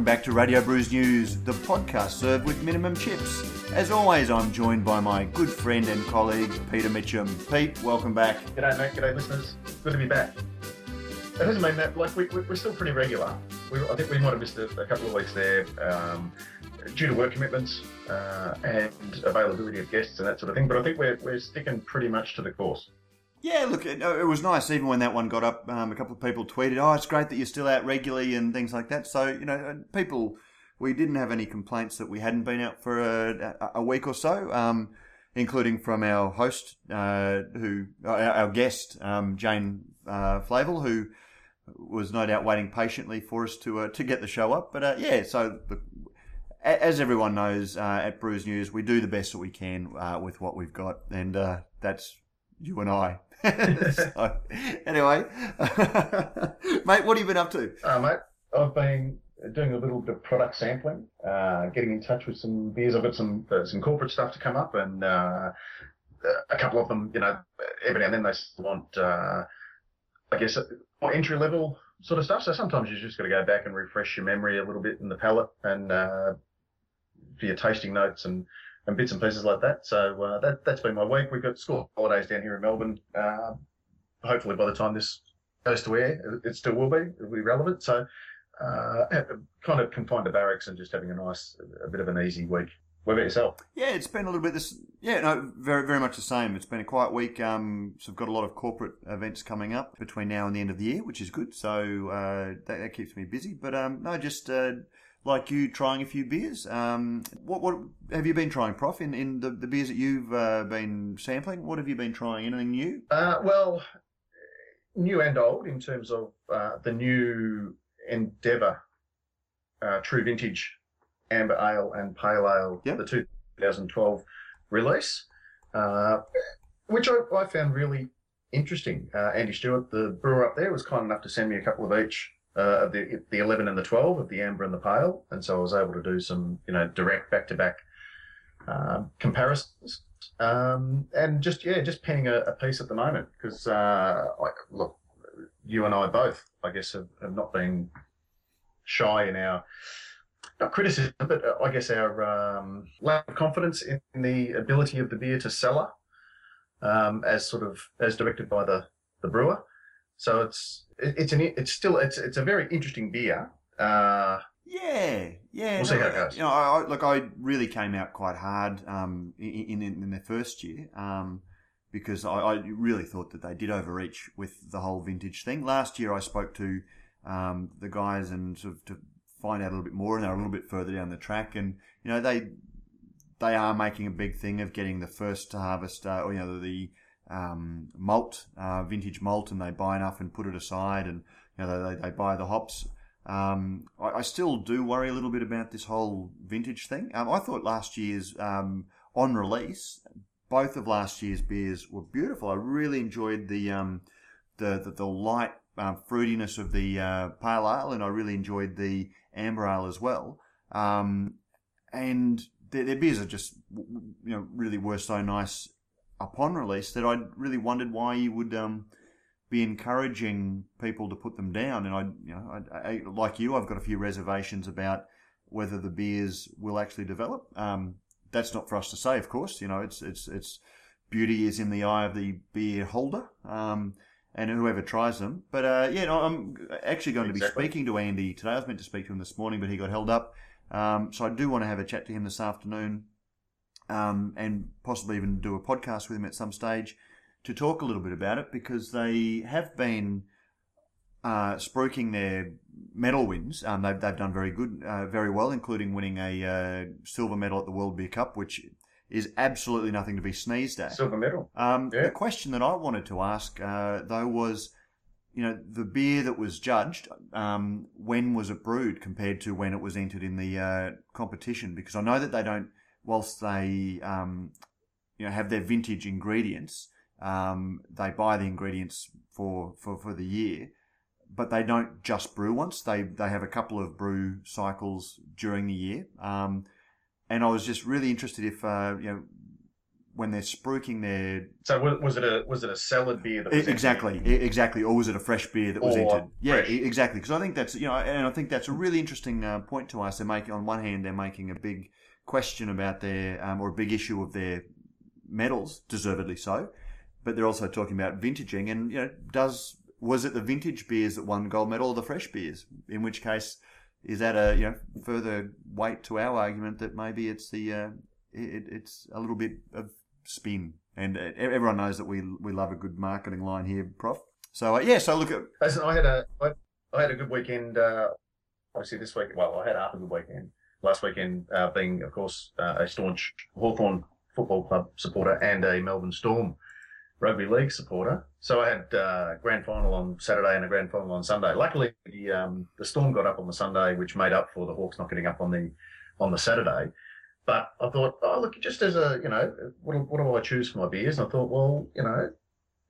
welcome back to Radio Brews News, the podcast served with minimum chips. As always, I'm joined by my good friend and colleague, Peter Mitchum. Pete, welcome back. G'day, mate. G'day, listeners. Good to be back. It hasn't been that, like, we, we, we're still pretty regular. We, I think we might have missed a, a couple of weeks there um, due to work commitments uh, and availability of guests and that sort of thing, but I think we're, we're sticking pretty much to the course. Yeah, look, it, it was nice. Even when that one got up, um, a couple of people tweeted, "Oh, it's great that you're still out regularly and things like that." So you know, people, we didn't have any complaints that we hadn't been out for a, a week or so, um, including from our host, uh, who our, our guest, um, Jane uh, Flavel, who was no doubt waiting patiently for us to uh, to get the show up. But uh, yeah, so the, as everyone knows uh, at Brews News, we do the best that we can uh, with what we've got, and uh, that's you and I. anyway, mate, what have you been up to? Uh, mate, I've been doing a little bit of product sampling, uh, getting in touch with some beers. I've got some uh, some corporate stuff to come up, and uh, a couple of them, you know, every now and then they want, uh, I guess, more entry level sort of stuff. So sometimes you just got to go back and refresh your memory a little bit in the palate and uh, for your tasting notes and and bits and pieces like that. So uh, that that's been my week. We've got school holidays down here in Melbourne. Uh, hopefully, by the time this goes to air, it still will be. It'll be relevant. So, uh, kind of confined to barracks and just having a nice, a bit of an easy week. What about yourself? Yeah, it's been a little bit this. Yeah, no, very very much the same. It's been a quiet week. Um, so I've got a lot of corporate events coming up between now and the end of the year, which is good. So uh, that, that keeps me busy. But um, no, just uh, like you trying a few beers. Um, what what have you been trying, Prof? In in the, the beers that you've uh, been sampling, what have you been trying? Anything new? Uh, well, new and old in terms of uh, the new Endeavour uh, True Vintage Amber Ale and Pale Ale, Yep. the 2012 release, uh, which I, I found really interesting. Uh, Andy Stewart, the brewer up there, was kind enough to send me a couple of each. Uh, of the the 11 and the 12 of the amber and the pale, and so I was able to do some you know direct back to back comparisons, um, and just yeah, just penning a, a piece at the moment because uh, look, you and I both, I guess, have, have not been shy in our not criticism, but uh, I guess our um, lack of confidence in the ability of the beer to cellar, um, as sort of as directed by the the brewer. So it's it's an it's still it's it's a very interesting beer. Uh, Yeah, yeah. We'll see how it goes. You know, I, I, look, I really came out quite hard um, in, in in their first year um, because I, I really thought that they did overreach with the whole vintage thing. Last year, I spoke to um, the guys and sort of to find out a little bit more, and they're a little bit further down the track, and you know they they are making a big thing of getting the first to harvest, uh, or you know the um, malt, uh, vintage malt, and they buy enough and put it aside, and you know they, they buy the hops. Um, I, I still do worry a little bit about this whole vintage thing. Um, I thought last year's um, on release, both of last year's beers were beautiful. I really enjoyed the um, the, the the light um, fruitiness of the uh, pale ale, and I really enjoyed the amber ale as well. And their, their beers are just you know really were so nice upon release that I really wondered why you would um, be encouraging people to put them down. And I, you know, I, I, like you, I've got a few reservations about whether the beers will actually develop. Um, that's not for us to say, of course. You know, it's it's it's beauty is in the eye of the beer holder. Um, and whoever tries them, but uh, yeah, no, I'm actually going to be speaking to Andy today. I was meant to speak to him this morning, but he got held up. Um, so I do want to have a chat to him this afternoon, um, and possibly even do a podcast with him at some stage to talk a little bit about it because they have been uh, spruiking their medal wins. Um, they've, they've done very good, uh, very well, including winning a uh, silver medal at the World Beer Cup, which is absolutely nothing to be sneezed at. silver medal. Um, Yeah. The question that I wanted to ask, uh, though, was, you know, the beer that was judged, um, when was it brewed compared to when it was entered in the uh, competition? Because I know that they don't, whilst they, um, you know, have their vintage ingredients, um, they buy the ingredients for, for, for the year, but they don't just brew once. They they have a couple of brew cycles during the year. Um, and I was just really interested if uh, you know when they're spruiking their So was, was it a was it a salad beer that was exactly, empty? e- exactly, or was it a fresh beer that was Or entered? Yeah, fresh. exactly. Because I think that's you know, and I think that's a really interesting uh, point to us. They're making on one hand, they're making a big question about their um, or a big issue of their medals, deservedly so, but they're also talking about vintaging, and you know, does was it the vintage beers that won gold medal or the fresh beers? In which case, is that a you know further weight to our argument that maybe it's the uh, it, it's a little bit of spin, and uh, everyone knows that we we love a good marketing line here, Prof. So uh, yeah, so look at Listen, I had a I, I had a good weekend. Uh, obviously, this week. Well, I had half a good weekend. Last weekend, uh, being of course uh, a staunch Hawthorn Football Club supporter and a Melbourne Storm rugby league supporter. So I had uh, grand final on Saturday and a grand final on Sunday. Luckily, the um, the Storm got up on the Sunday, which made up for the Hawks not getting up on the on the Saturday. But I thought, oh look, just as a you know, what, do- what do I choose for my beers? And I thought, well, you know,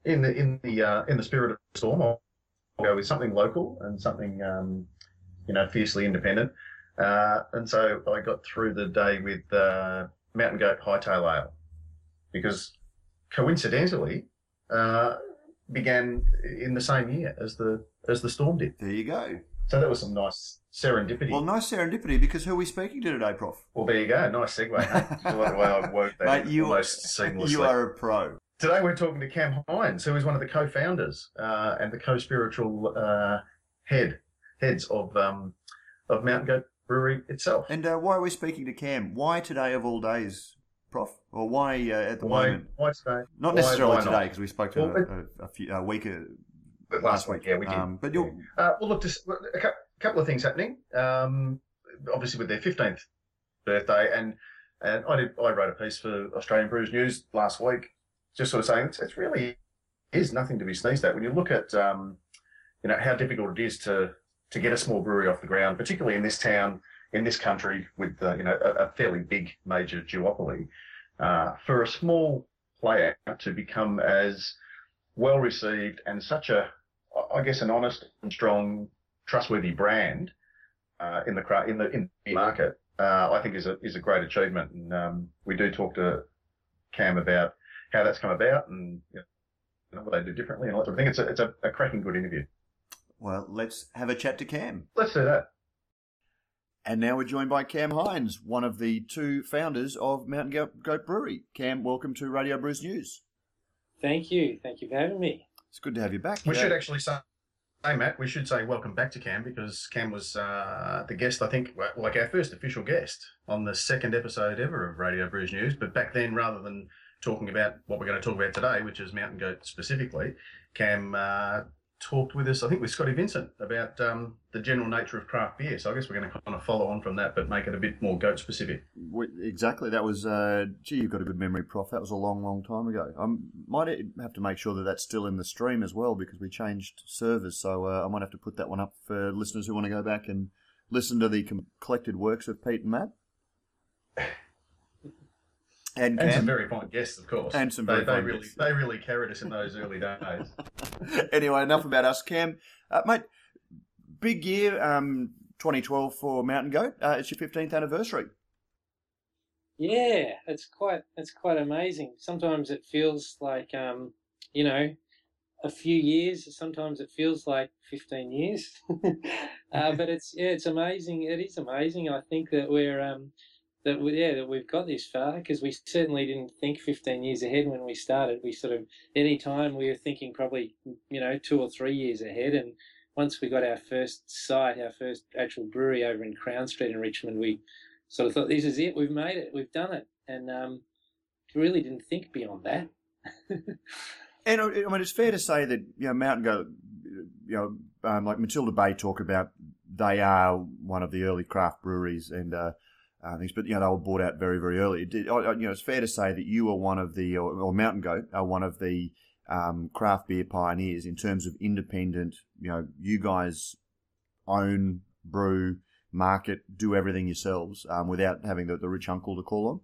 in the in the uh, in the spirit of the Storm, I'll go with something local and something um, you know fiercely independent. Uh, and so I got through the day with uh, Mountain Goat Hightail Ale because coincidentally uh, began in the same year as the as the Storm did. there you go. So that was some nice serendipity. Well, nice serendipity because who are we speaking to today, Prof? Well, there you go. Nice segue. Like the way I've worked that Mate, you, almost seamlessly. you are a pro. Today we're talking to Cam Hines, who is one of the co-founders uh, and the co-spiritual uh, head heads of um, of Mountain Goat Brewery itself. And uh, why are we speaking to Cam? Why today of all days, Prof? Or why uh, at the why, moment? why today? Not why- necessarily why today because we spoke to Well, a, a, a, few, a week uh, But last week, yeah, we did. Um, but you'll, Uh, well, look, just a couple of things happening. Um, obviously, with their fifteenth birthday, and and I did I wrote a piece for Australian Brews News last week, just sort of saying it's, it's really is nothing to be sneezed at when you look at um, you know how difficult it is to to get a small brewery off the ground, particularly in this town, in this country, with uh, you know a, a fairly big major duopoly. Uh, for a small player to become as well received and such a I guess an honest and strong, trustworthy brand uh, in the in the in the market, uh, I think is a is a great achievement. And um, we do talk to Cam about how that's come about and you know, what they do differently and sort of thing. It's a it's a, a cracking good interview. Well, let's have a chat to Cam. Let's do that. And now we're joined by Cam Hines, one of the two founders of Mountain Goat, Goat Brewery. Cam, welcome to Radio Brews News. Thank you. Thank you for having me. It's good to have you back. We Uh, should actually say. Hey Matt, we should say welcome back to Cam because Cam was uh, the guest, I think, like our first official guest on the second episode ever of Radio Brews News. But back then, rather than talking about what we're going to talk about today, which is Mountain Goat specifically, Cam uh, talked with us, I think, with Scotty Vincent about um, the general nature of craft beer. So I guess we're going to kind of follow on from that, but make it a bit more goat specific. Exactly. That was, uh, gee, you've got a good memory, Prof. That was a long, long time ago. I might have to make sure that that's still in the stream as well because we changed servers. So uh, I might have to put that one up for listeners who want to go back and listen to the collected works of Pete and Matt. And, And some very fine guests, of course. And some they, very they fine really guests. they really carried us in those early days. anyway, enough about us, Cam. Uh, mate, big year, um, 2012 for Mountain Goat. Uh, it's your 15th anniversary. Yeah, it's quite it's quite amazing. Sometimes it feels like um, you know, a few years. Sometimes it feels like fifteen years. uh, but it's yeah, it's amazing. It is amazing. I think that we're um, that we, yeah that we've got this far because we certainly didn't think fifteen years ahead when we started. We sort of any time we were thinking probably you know two or three years ahead and. Once we got our first site, our first actual brewery over in Crown Street in Richmond, we sort of thought this is it we've made it we've done it and um, really didn't think beyond that And uh, I mean, it's fair to say that you know Mountain Goat, you know, um, like Matilda Bay talk about, they are one of the early craft breweries and uh, uh, things. But you know, they were bought out very, very early. Did, you know, it's fair to say that you are one of the, or, or Mountain Goat are one of the um, craft beer pioneers in terms of independent. You know, you guys own, brew, market, do everything yourselves um, without having the, the rich uncle to call on.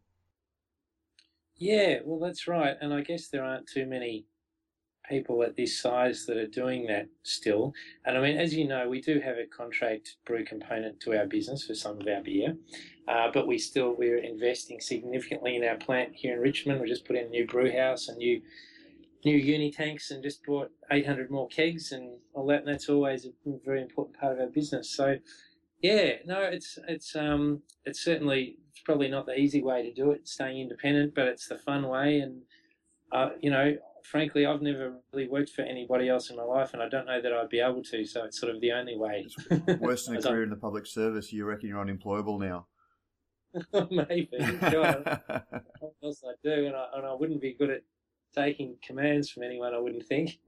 yeah well that's right and i guess there aren't too many people at this size that are doing that still. And I mean, as you know, we do have a contract brew component to our business for some of our beer, uh, but we still we're investing significantly in our plant here in Richmond. We just put in a new brew house, a new new unitanks, and just bought 800 more kegs and all that. And that's always a very important part of our business. So, yeah, no, it's it's um it's certainly it's probably not the easy way to do it, staying independent, but it's the fun way and. Uh, you know, frankly, I've never really worked for anybody else in my life, and I don't know that I'd be able to. So it's sort of the only way. worse than a career in the public service. You reckon you're unemployable now? Maybe. God, what else I do, and I, and I wouldn't be good at taking commands from anyone. I wouldn't think.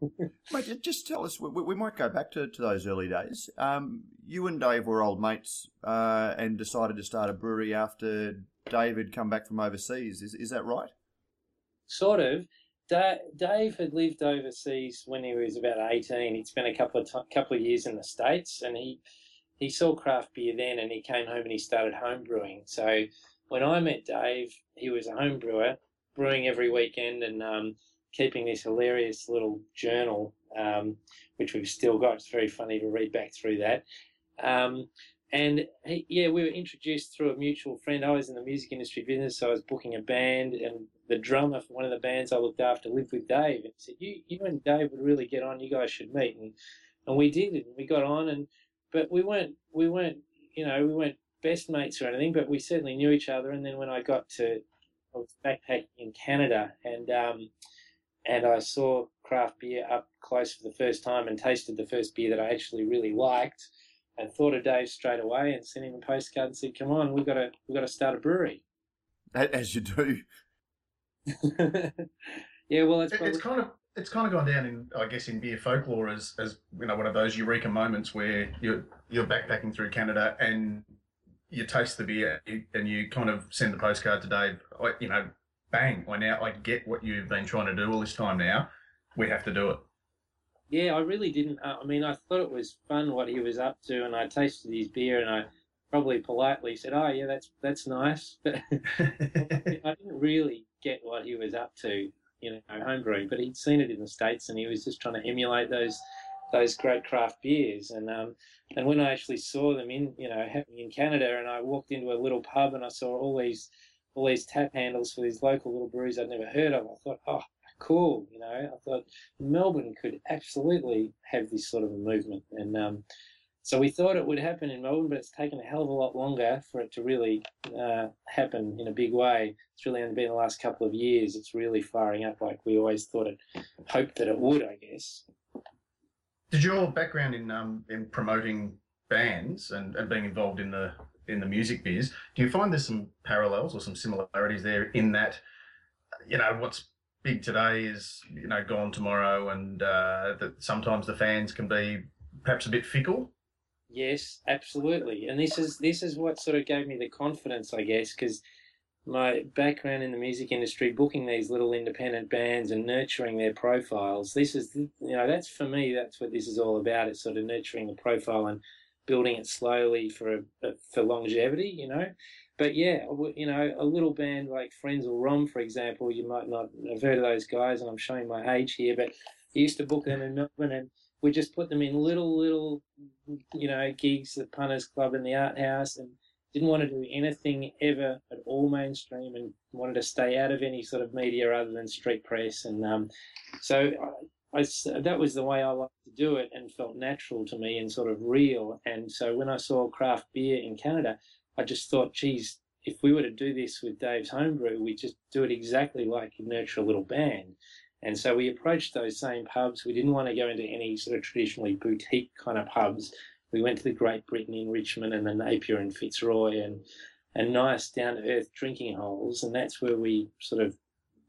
Mate, just tell us. We, we, might go back to, to those early days. Um, you and Dave were old mates, uh, and decided to start a brewery after David come back from overseas. Is is that right? Sort of. Dave had lived overseas when he was about eighteen. He'd spent a couple of t- couple of years in the states, and he he saw craft beer then, and he came home and he started home brewing. So when I met Dave, he was a home brewer, brewing every weekend and um, keeping this hilarious little journal, um, which we've still got. It's very funny to read back through that. Um, and he, yeah, we were introduced through a mutual friend. I was in the music industry business, so I was booking a band, and the drummer for one of the bands I looked after lived with Dave, and said, "You, you and Dave would really get on. You guys should meet." And and we did, and we got on, and but we weren't we weren't you know we weren't best mates or anything, but we certainly knew each other. And then when I got to I was backpacking in Canada, and um, and I saw craft beer up close for the first time, and tasted the first beer that I actually really liked and thought of Dave straight away and sent him a postcard and said, "Come on, we've got to we've got to start a brewery." As you do. yeah, well, it's, probably... it's kind of it's kind of gone down in I guess in beer folklore as as you know one of those eureka moments where you're you're backpacking through Canada and you taste the beer and you kind of send the postcard to Dave. You know, bang! I now I get what you've been trying to do all this time. Now we have to do it. Yeah, I really didn't. Uh, I mean, I thought it was fun what he was up to, and I tasted his beer, and I probably politely said, "Oh, yeah, that's that's nice," but I didn't really get what he was up to, you know, homebrewing. But he'd seen it in the states, and he was just trying to emulate those those great craft beers. And um, and when I actually saw them in, you know, happening in Canada, and I walked into a little pub and I saw all these all these tap handles for these local little breweries I'd never heard of, I thought, oh, cool. You know, I thought Melbourne could absolutely have this sort of a movement, and um, so we thought it would happen in Melbourne, but it's taken a hell of a lot longer for it to really uh, happen in a big way. It's really only been the last couple of years. It's really firing up like we always thought it, hoped that it would, I guess. Did your background in um, in promoting bands and, and being involved in the in the music biz, do you find there's some parallels or some similarities there in that, you know, what's big today is you know gone tomorrow, and uh, that sometimes the fans can be perhaps a bit fickle. Yes, absolutely, and this is this is what sort of gave me the confidence, I guess, because my background in the music industry, booking these little independent bands and nurturing their profiles. This is, you know, that's for me. That's what this is all about. It's sort of nurturing the profile and building it slowly for a, for longevity. You know, but yeah, you know, a little band like Frenzal Rhomb, for example, you might not have heard of those guys, and I'm showing my age here, but I used to book them in Melbourne, and we just put them in little, little, you know, gigs, the Punters Club and the Art House, and didn't want to do anything ever at all mainstream, and wanted to stay out of any sort of media other than street press, and um, so. I, I, that was the way I liked to do it and felt natural to me and sort of real. And so when I saw craft beer in Canada, I just thought, geez, if we were to do this with Dave's homebrew, we just do it exactly like you Nurture a Little Band. And so we approached those same pubs. We didn't want to go into any sort of traditionally boutique kind of pubs. We went to the Great Britain in Richmond and the Napier in Fitzroy and and nice down to earth drinking holes. And that's where we sort of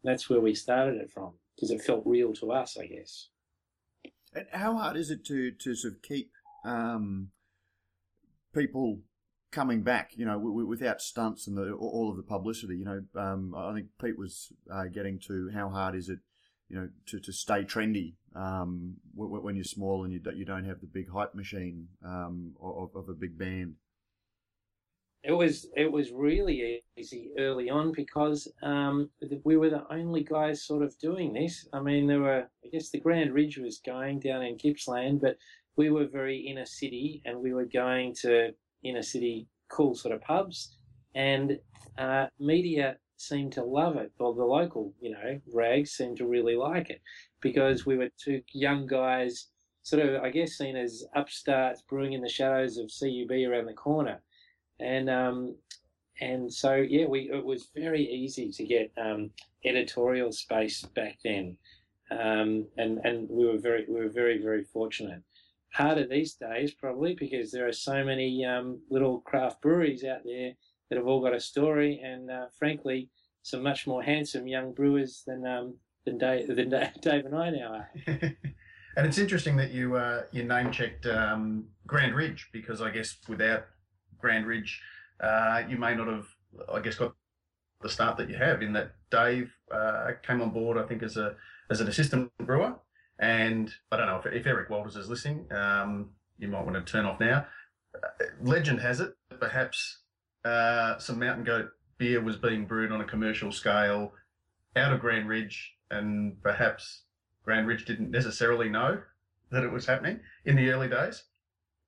that's where we started it from because it felt real to us, I guess. And how hard is it to to sort of keep um, people coming back, you know, without stunts and the, all of the publicity. You know, um, I think Pete was uh, getting to how hard is it, you know, to, to stay trendy um, when you're small and you, you don't have the big hype machine um, of, of a big band. It was it was really easy early on because um, we were the only guys sort of doing this. I mean, there were I guess the Grand Ridge was going down in Gippsland, but we were very inner city and we were going to inner city cool sort of pubs. And uh, media seemed to love it, or the local, you know, rags seemed to really like it because we were two young guys, sort of, I guess, seen as upstarts brewing in the shadows of CUB around the corner. And um, and so yeah, we it was very easy to get um, editorial space back then, um, and and we were very we were very very fortunate. Harder these days probably because there are so many um, little craft breweries out there that have all got a story, and uh, frankly, some much more handsome young brewers than um, than Dave, than Dave and I now are. and it's interesting that you uh, you name checked um, Grand Ridge because I guess without Grand Ridge uh, you may not have, I guess, got the start that you have. In that Dave uh, came on board, I think, as a as an assistant brewer, and I don't know if, if Eric Walters is listening. Um, you might want to turn off now. Uh, legend has it, perhaps uh, some Mountain Goat beer was being brewed on a commercial scale out of Grand Ridge, and perhaps Grand Ridge didn't necessarily know that it was happening in the early days.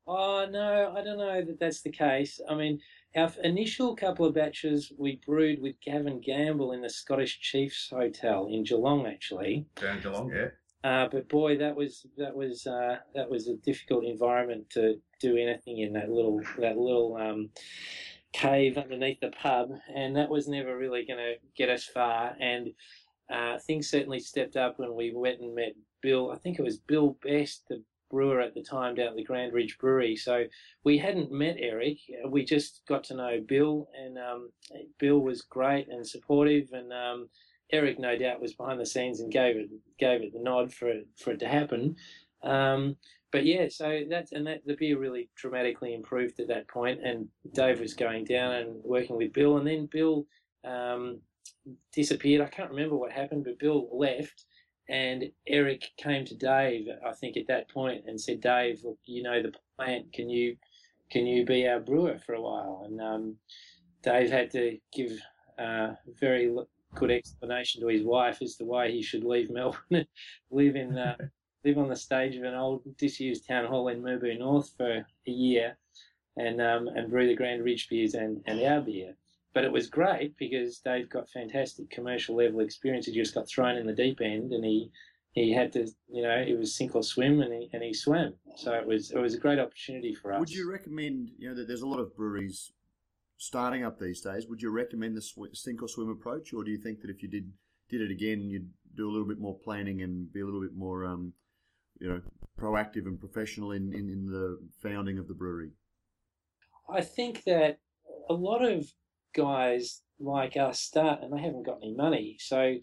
Oh no, I don't know that that's the case. I mean, our initial couple of batches we brewed with Gavin Gamble in the Scottish Chiefs Hotel in Geelong, actually. Down Geelong, yeah. Uh, but boy, that was that was uh, that was a difficult environment to do anything in that little that little um, cave underneath the pub, and that was never really going to get us far. And uh, things certainly stepped up when we went and met Bill. I think it was Bill Best, the brewer at the time down at the Grand Ridge Brewery. So we hadn't met Eric. We just got to know Bill, and um, Bill was great and supportive. And um, Eric, no doubt, was behind the scenes and gave it gave it the nod for it, for it to happen. Um, but yeah, so that's and that the beer really dramatically improved at that point. And Dave was going down and working with Bill, and then Bill um, disappeared. I can't remember what happened, but Bill left and Eric came to Dave, I think, at that point, and said, "Dave, look, you know the plant. Can you can you be our brewer for a while?" And um, Dave had to give a very good explanation to his wife as to why he should leave Melbourne, live in uh, live on the stage of an old disused town hall in Mirboo North for a year, and um, and brew the Grand Ridge beers and, and our beer. But it was great because Dave got fantastic commercial level experience. He just got thrown in the deep end, and he he had to, you know, it was sink or swim, and he and he swam. So it was it was a great opportunity for us. Would you recommend, you know, that there's a lot of breweries starting up these days? Would you recommend the sw- sink or swim approach, or do you think that if you did did it again, you'd do a little bit more planning and be a little bit more, um, you know, proactive and professional in, in, in the founding of the brewery? I think that a lot of guys like us start and they haven't got any money. So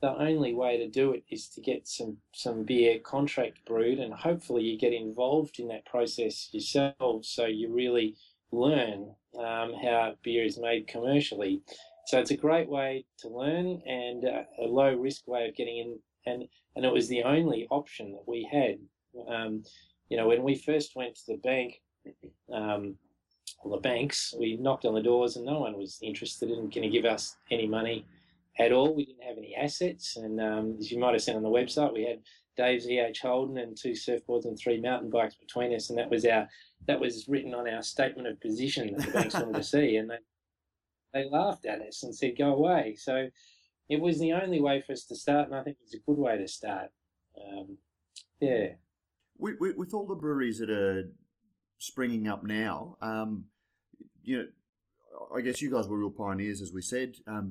the only way to do it is to get some, some beer contract brewed and hopefully you get involved in that process yourself so you really learn um, how beer is made commercially. So it's a great way to learn and uh, a low risk way of getting in. And, and it was the only option that we had. Um, you know, when we first went to the bank, um, the banks. We knocked on the doors and no one was interested in going to give us any money at all. We didn't have any assets. And um, as you might have seen on the website, we had Dave's EH Holden and two surfboards and three mountain bikes between us. And that was our, that was written on our statement of position that the banks wanted to see. And they, they laughed at us and said, go away. So it was the only way for us to start. And I think it's a good way to start. Um, yeah. With, with, with all the breweries that are springing up now. Um, you know, I guess you guys were real pioneers, as we said, um,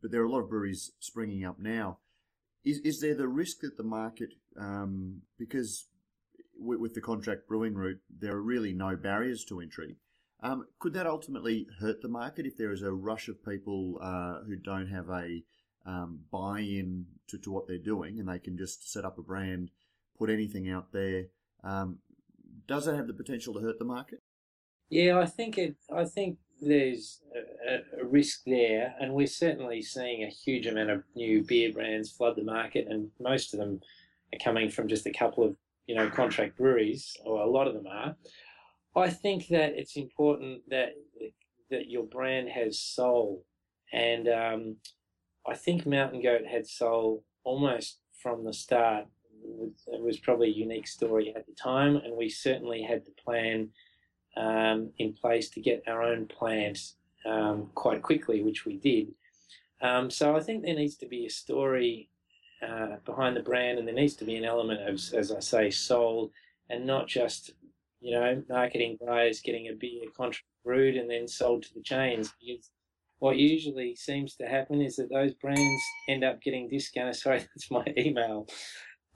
but, there are a lot of breweries springing up now. Is, is there the risk that the market, um, because with, with, the contract brewing route, there are really no barriers to entry. Um, could that ultimately hurt the market if there is a rush of people uh, who don't have a um, buy-in to, to what they're doing and they can just set up a brand, put anything out there? Um, does it have the potential to hurt the market? Yeah, I think it. I think there's a, a, risk there, and we're certainly seeing a huge amount of new beer brands flood the market, and most of them are coming from just a couple of you know contract breweries, or a lot of them are. I think that it's important that that your brand has soul, and um, I think Mountain Goat had soul almost from the start it was probably a unique story at the time, and we certainly had the plan um, in place to get our own plant um, quite quickly, which we did. Um, so I think there needs to be a story uh, behind the brand, and there needs to be an element of, as I say, soul, and not just you know marketing guys getting a beer contract brewed and then sold to the chains. Because what usually seems to happen is that those brands end up getting discounted. Sorry, that's my email.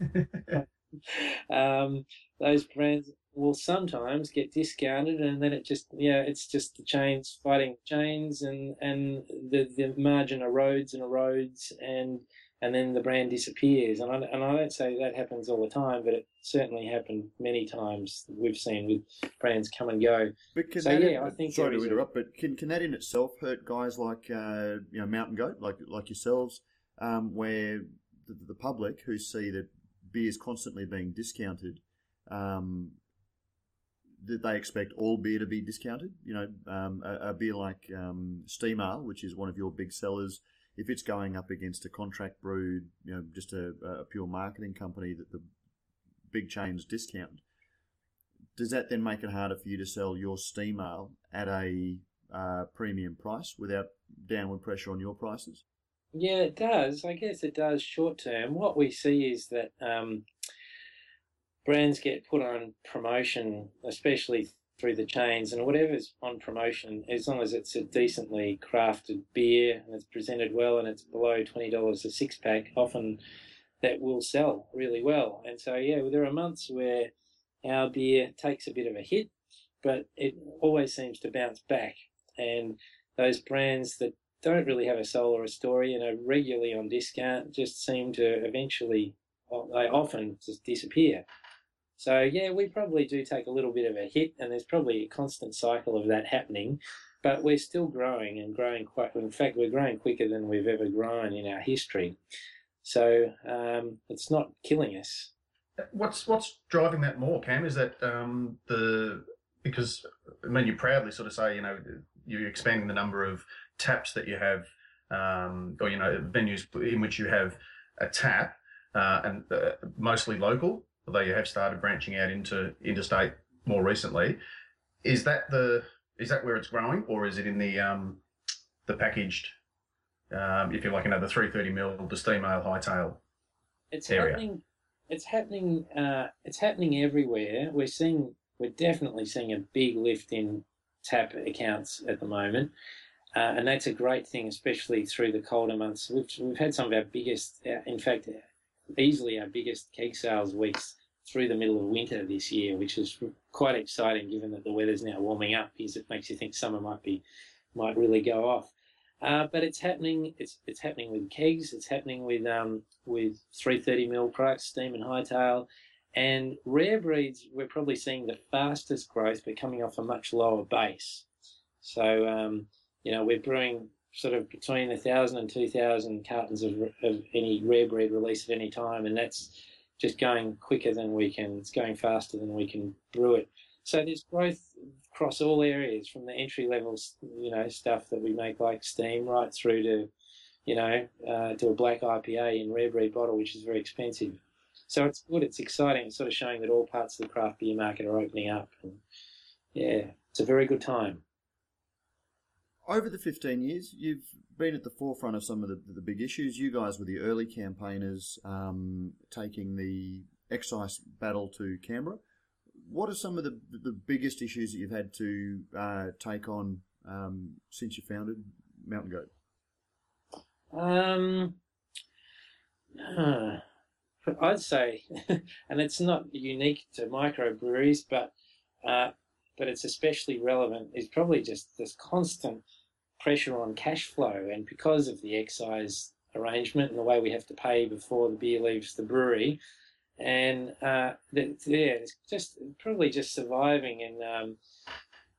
um, those brands will sometimes get discounted, and then it just yeah, it's just the chains fighting chains, and and the the margin erodes and erodes, and and then the brand disappears. And I, and I don't say that happens all the time, but it certainly happened many times we've seen with brands come and go. But can so, that yeah, in, I think sorry to interrupt, a, but can, can that in itself hurt guys like uh, you know Mountain Goat, like like yourselves, um, where the, the, public who see that beer is constantly being discounted, um, that they expect all beer to be discounted? You know, um, a, a, beer like um, Steam Ale, which is one of your big sellers if it's going up against a contract brewed, you know, just a, a pure marketing company that the big chains discount, does that then make it harder for you to sell your steam ale at a uh, premium price without downward pressure on your prices? Yeah, it does. I guess it does short term. What we see is that um, brands get put on promotion, especially through the chains and whatever's on promotion, as long as it's a decently crafted beer and it's presented well and it's below twenty dollars a six pack, often that will sell really well. And so yeah, there are months where our beer takes a bit of a hit, but it always seems to bounce back. And those brands that don't really have a soul or a story and are regularly on discount just seem to eventually, they often just disappear. So yeah, we probably do take a little bit of a hit, and there's probably a constant cycle of that happening. But we're still growing and growing quite. In fact, we're growing quicker than we've ever grown in our history. So um, it's not killing us. What's what's driving that more, Cam? Is that um, the because I mean you proudly sort of say you know you're expanding the number of taps that you have, um, or you know venues in which you have a tap, uh, and uh, mostly local although you have started branching out into interstate more recently. Is that the is that where it's growing, or is it in the um, the packaged, um, if you like, another three thirty mil, the steam ale hightail? It's area? happening. It's happening. Uh, it's happening everywhere. We're seeing. We're definitely seeing a big lift in tap accounts at the moment. Uh, and that's a great thing, especially through the colder months. We've, we've had some of our biggest, uh, in fact, easily our biggest keg sales weeks through the middle of winter this year, which is quite exciting given that the weather's now warming up because it makes you think summer might be might really go off. Uh, but it's happening. It's it's happening with kegs. It's happening with um, with 330 mil products, steam and hightail, and rare breeds. We're probably seeing the fastest growth, but coming off a much lower base. So um, you know we're brewing sort of between a thousand and two thousand cartons of, of any rare breed release at any time, and that's just going quicker than we can, it's going faster than we can brew it. So there's growth across all areas from the entry level, you know, stuff that we make like steam right through to, you know, uh, to a black IPA in rare breed bottle, which is very expensive. So it's good, it's exciting, it's sort of showing that all parts of the craft beer market are opening up. And yeah, it's a very good time over the 15 years, you've been at the forefront of some of the, the big issues. You guys were the early campaigners um, taking the excise battle to Canberra. What are some of the, the biggest issues that you've had to uh, take on um, since you founded Mountain Goat? Um, uh, I'd say, and it's not unique to microbreweries, but uh, but it's especially relevant. Is probably just this constant pressure on cash flow. And because of the excise arrangement and the way we have to pay before the beer leaves the brewery, and uh, the, yeah, it's just probably just surviving and um,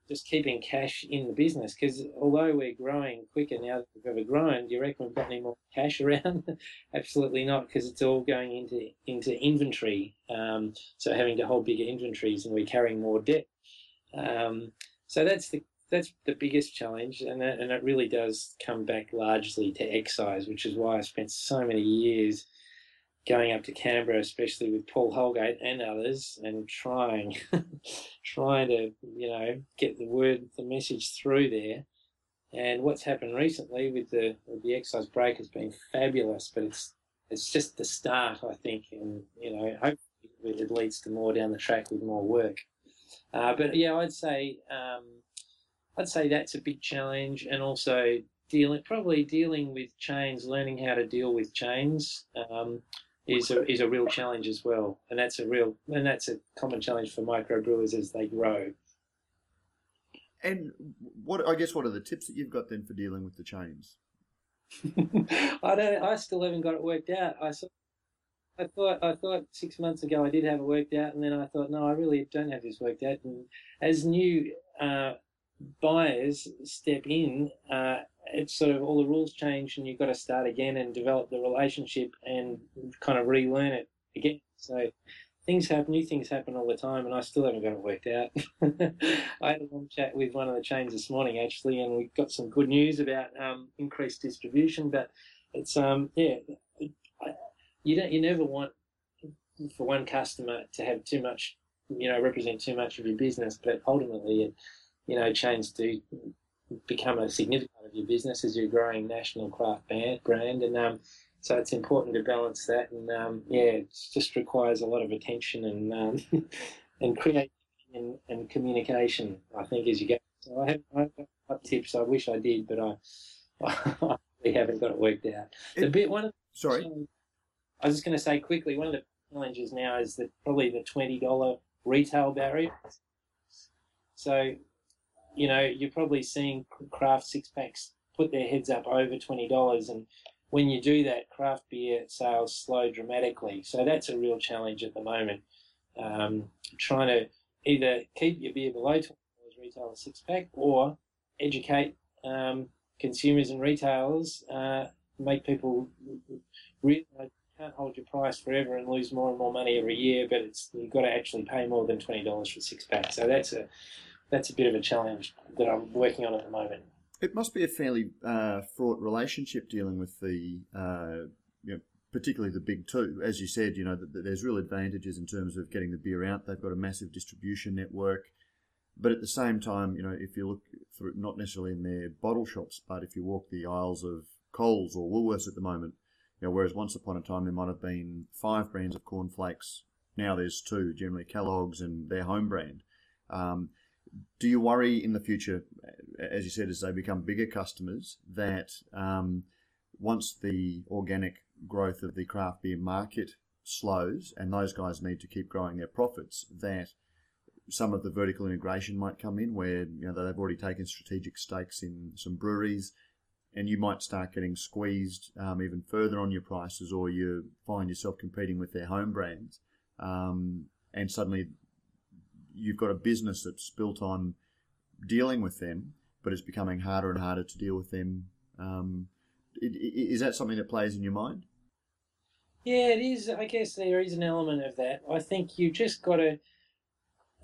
just keeping cash in the business. Because although we're growing quicker now than we've ever grown, do you reckon we've got any more cash around? Absolutely not, because it's all going into into inventory. Um, so having to hold bigger inventories, and we're carrying more debt. Um, so that's the that's the biggest challenge, and that, and it really does come back largely to excise, which is why I spent so many years going up to Canberra, especially with Paul Holgate and others, and trying, trying to, you know, get the word, the message through there. And what's happened recently with the with the excise break has been fabulous, but it's it's just the start, I think, and you know, hopefully it leads to more down the track with more work. Uh, but yeah, I'd say um, I'd say that's a big challenge, and also dealing probably dealing with chains, learning how to deal with chains. Um, is a, is a real challenge as well, and that's a real and that's a common challenge for microbrewers as they grow. And what I guess what are the tips that you've got then for dealing with the chains? I don't. I still haven't got it worked out. I I thought I thought six months ago I did have it worked out, and then I thought no, I really don't have this worked out. And as new uh, buyers step in, uh, it's sort of all the rules change and you've got to start again and develop the relationship and kind of relearn it again. So things happen, new things happen all the time, and I still haven't got it worked out. I had a long chat with one of the chains this morning actually, and we got some good news about um, increased distribution. But it's um yeah, you don't you never want for one customer to have too much, you know, represent too much of your business, but ultimately it you know, chains do become a significant part of your business as you're growing national craft band, brand. And um, so it's important to balance that. And um, yeah, it just requires a lot of attention and um, and creativity and, and, communication, I think, as you go. So I have, have tips. I wish I did, but I, I really haven't got it worked out. It, the bit one of sorry, I was just going to say quickly. One of the challenges now is that probably the twenty dollar retail barrier. So you know, you're probably seeing craft six packs put their heads up over twenty dollars, and when you do that, craft beer sales slow dramatically. So that's a real challenge at the moment. Um, trying to either keep your beer below twenty dollars retail six pack, or educate um, consumers and retailers, uh, make people realize you can't hold your price forever and lose more and more money every year, but it's you've got to actually pay more than twenty dollars for six pack. So that's a that's a bit of a challenge that I'm working on at the moment. It must be a fairly uh, fraught relationship dealing with the, uh, you know, particularly the big two. As you said, you know, there's real advantages in terms of getting the beer out. They've got a massive distribution network. But at the same time, you know, if you look through, not necessarily in their bottle shops, but if you walk the aisles of Coles or Woolworths at the moment, you know, whereas once upon a time there might have been five brands of cornflakes, now there's two, generally Kellogg's and their home brand. Um, do you worry in the future, as you said, as they become bigger customers, that um, once the organic growth of the craft beer market slows and those guys need to keep growing their profits, that some of the vertical integration might come in where you know they've already taken strategic stakes in some breweries and you might start getting squeezed um, even further on your prices or you find yourself competing with their home brands um, and suddenly you've got a business that's built on dealing with them, but it's becoming harder and harder to deal with them. Um, is that something that plays in your mind? Yeah, it is. I guess there is an element of that. I think you've just got to,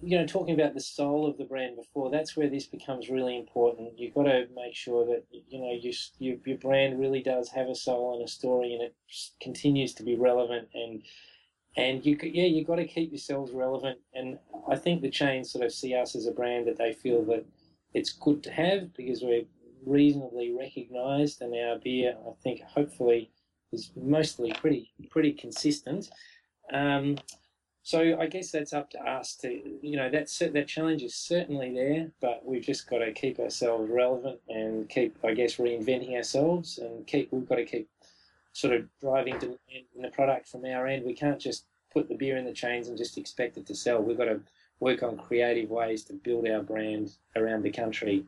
you know, talking about the soul of the brand before, that's where this becomes really important. You've got to make sure that, you know, you, your, your brand really does have a soul and a story and it continues to be relevant and and you yeah you got to keep yourselves relevant and i think the chains sort of see us as a brand that they feel that it's good to have because we're reasonably recognized and our beer i think hopefully is mostly pretty pretty consistent um, so I guess that's up to us to, you know, that's that challenge is certainly there, but we've just got to keep ourselves relevant and keep, I guess, reinventing ourselves and keep. We've got to keep sort of driving demand in the product from our end. We can't just put the beer in the chains and just expect it to sell. We've got to work on creative ways to build our brand around the country.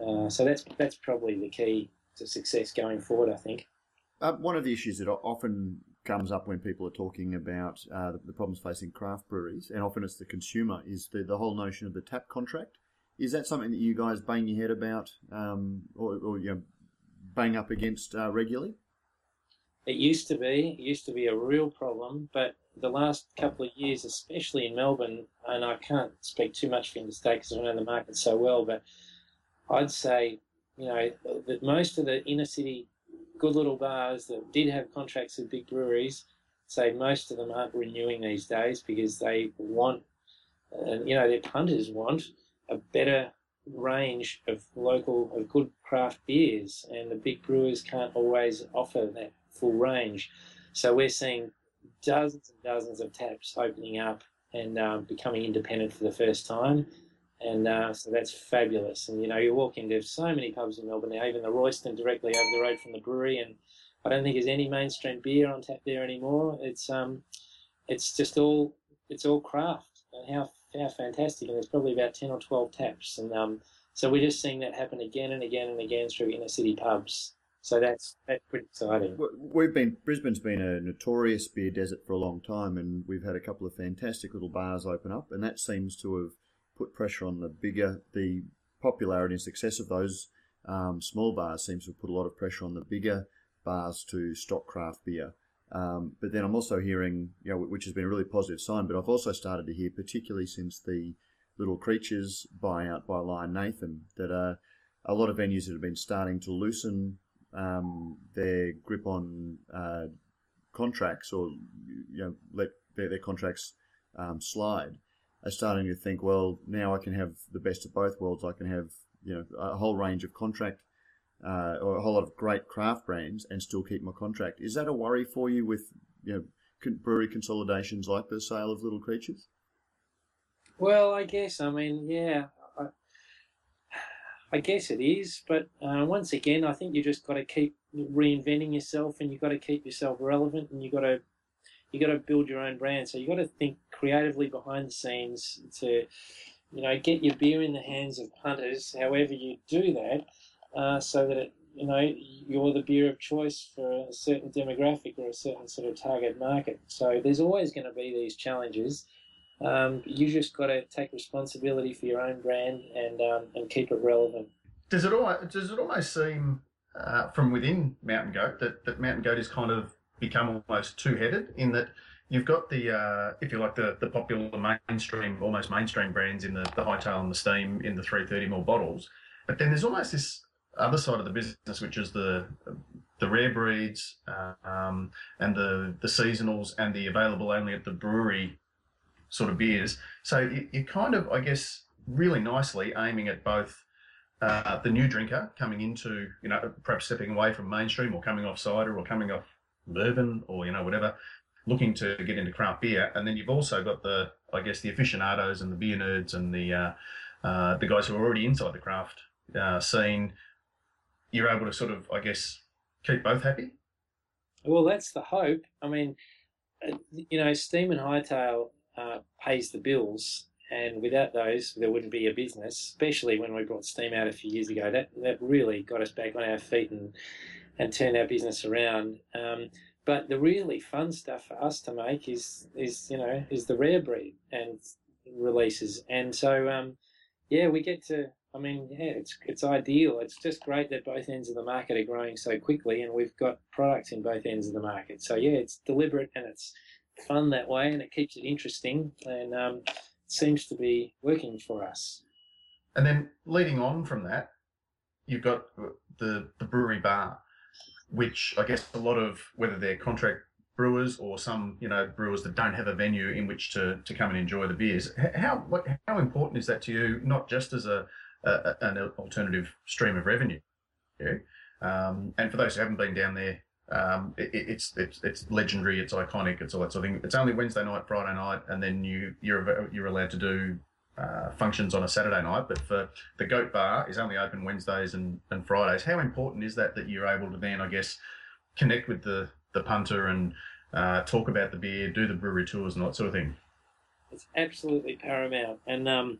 Uh, so that's that's probably the key to success going forward. I think. Uh, one of the issues that often comes up when people are talking about uh, the, the, problems facing craft breweries, and often it's the consumer, is the, the whole notion of the tap contract. Is that something that you guys bang your head about, um, or, or you know, bang up against uh, regularly? It used to be. It used to be a real problem, but the last couple of years, especially in Melbourne, and I can't speak too much for interstate because I know the market so well, but I'd say, you know, that most of the inner city good little bars that did have contracts with big breweries, say most of them aren't renewing these days because they want, and you know, their punters want a better range of local, of good craft beers, and the big brewers can't always offer that full range. So we're seeing dozens and dozens of taps opening up and um, becoming independent for the first time. And uh, so that's fabulous. And you know, you walk into so many pubs in Melbourne now, even the Royston directly over the road from the brewery, and I don't think there's any mainstream beer on tap there anymore. It's um, it's just all it's all craft, and how how fantastic! And there's probably about ten or twelve taps, and um, so we're just seeing that happen again and again and again through inner city pubs. So that's that's pretty exciting. We've been Brisbane's been a notorious beer desert for a long time, and we've had a couple of fantastic little bars open up, and that seems to have put pressure on the bigger the popularity and success of those um, small bars seems to have put a lot of pressure on the bigger bars to stock craft beer. Um, but then I'm also hearing, you know, which has been a really positive sign. But I've also started to hear, particularly since the Little Creatures buyout by Lion Nathan, that uh, a lot of venues that have been starting to loosen um, their grip on uh, contracts or you know let their, their contracts um, slide are starting to think, well, now I can have the best of both worlds. I can have you know a whole range of contract uh, or a whole lot of great craft brands and still keep my contract. Is that a worry for you with you know brewery consolidations like the sale of Little Creatures? Well, I guess I mean yeah, I guess it is, but uh, once again, I think you just got to keep reinventing yourself, and you got to keep yourself relevant, and you got to you got to build your own brand. So you got to think creatively behind the scenes to you know get your beer in the hands of punters. However you do that, uh, so that it, you know you're the beer of choice for a certain demographic or a certain sort of target market. So there's always going to be these challenges. Um, you just got to take responsibility for your own brand and um, and keep it relevant. Does it all, does it almost seem uh, from within Mountain Goat that, that Mountain Goat is kind of become almost two headed in that you've got the uh, if you like the, the popular mainstream almost mainstream brands in the, the hightail and the steam in the 330 ml bottles, but then there's almost this other side of the business which is the the rare breeds um, and the the seasonals and the available only at the brewery sort of beers. So you, you kind of, I guess, really nicely aiming at both uh, the new drinker coming into, you know, perhaps stepping away from mainstream or coming off cider or coming off bourbon or, you know, whatever, looking to get into craft beer. And then you've also got the, I guess, the aficionados and the beer nerds and the, uh, uh, the guys who are already inside the craft uh, scene. You're able to sort of, I guess, keep both happy. Well, that's the hope. I mean, uh, you know, Steam and Hightail uh, pays the bills. And without those, there wouldn't be a business. Especially when we brought Steam out a few years ago, that that really got us back on our feet and and turned our business around. Um, but the really fun stuff for us to make is is you know is the rare breed and releases. And so um, yeah, we get to. I mean, yeah, it's it's ideal. It's just great that both ends of the market are growing so quickly, and we've got products in both ends of the market. So yeah, it's deliberate and it's fun that way, and it keeps it interesting, and um, seems to be working for us. And then leading on from that, you've got the the brewery bar, which I guess a lot of whether they're contract brewers or some you know brewers that don't have a venue in which to, to come and enjoy the beers. How what, how important is that to you? Not just as a, a an alternative stream of revenue, yeah? um, and for those who haven't been down there, um, it, it's it's it's legendary. It's iconic. It's all that sort of thing. It's only Wednesday night, Friday night, and then you you're you're allowed to do uh, functions on a Saturday night. But for the Goat Bar is only open Wednesdays and, and Fridays. How important is that that you're able to then, I guess, connect with the the punter and uh, talk about the beer, do the brewery tours, and that sort of thing? It's absolutely paramount. And um,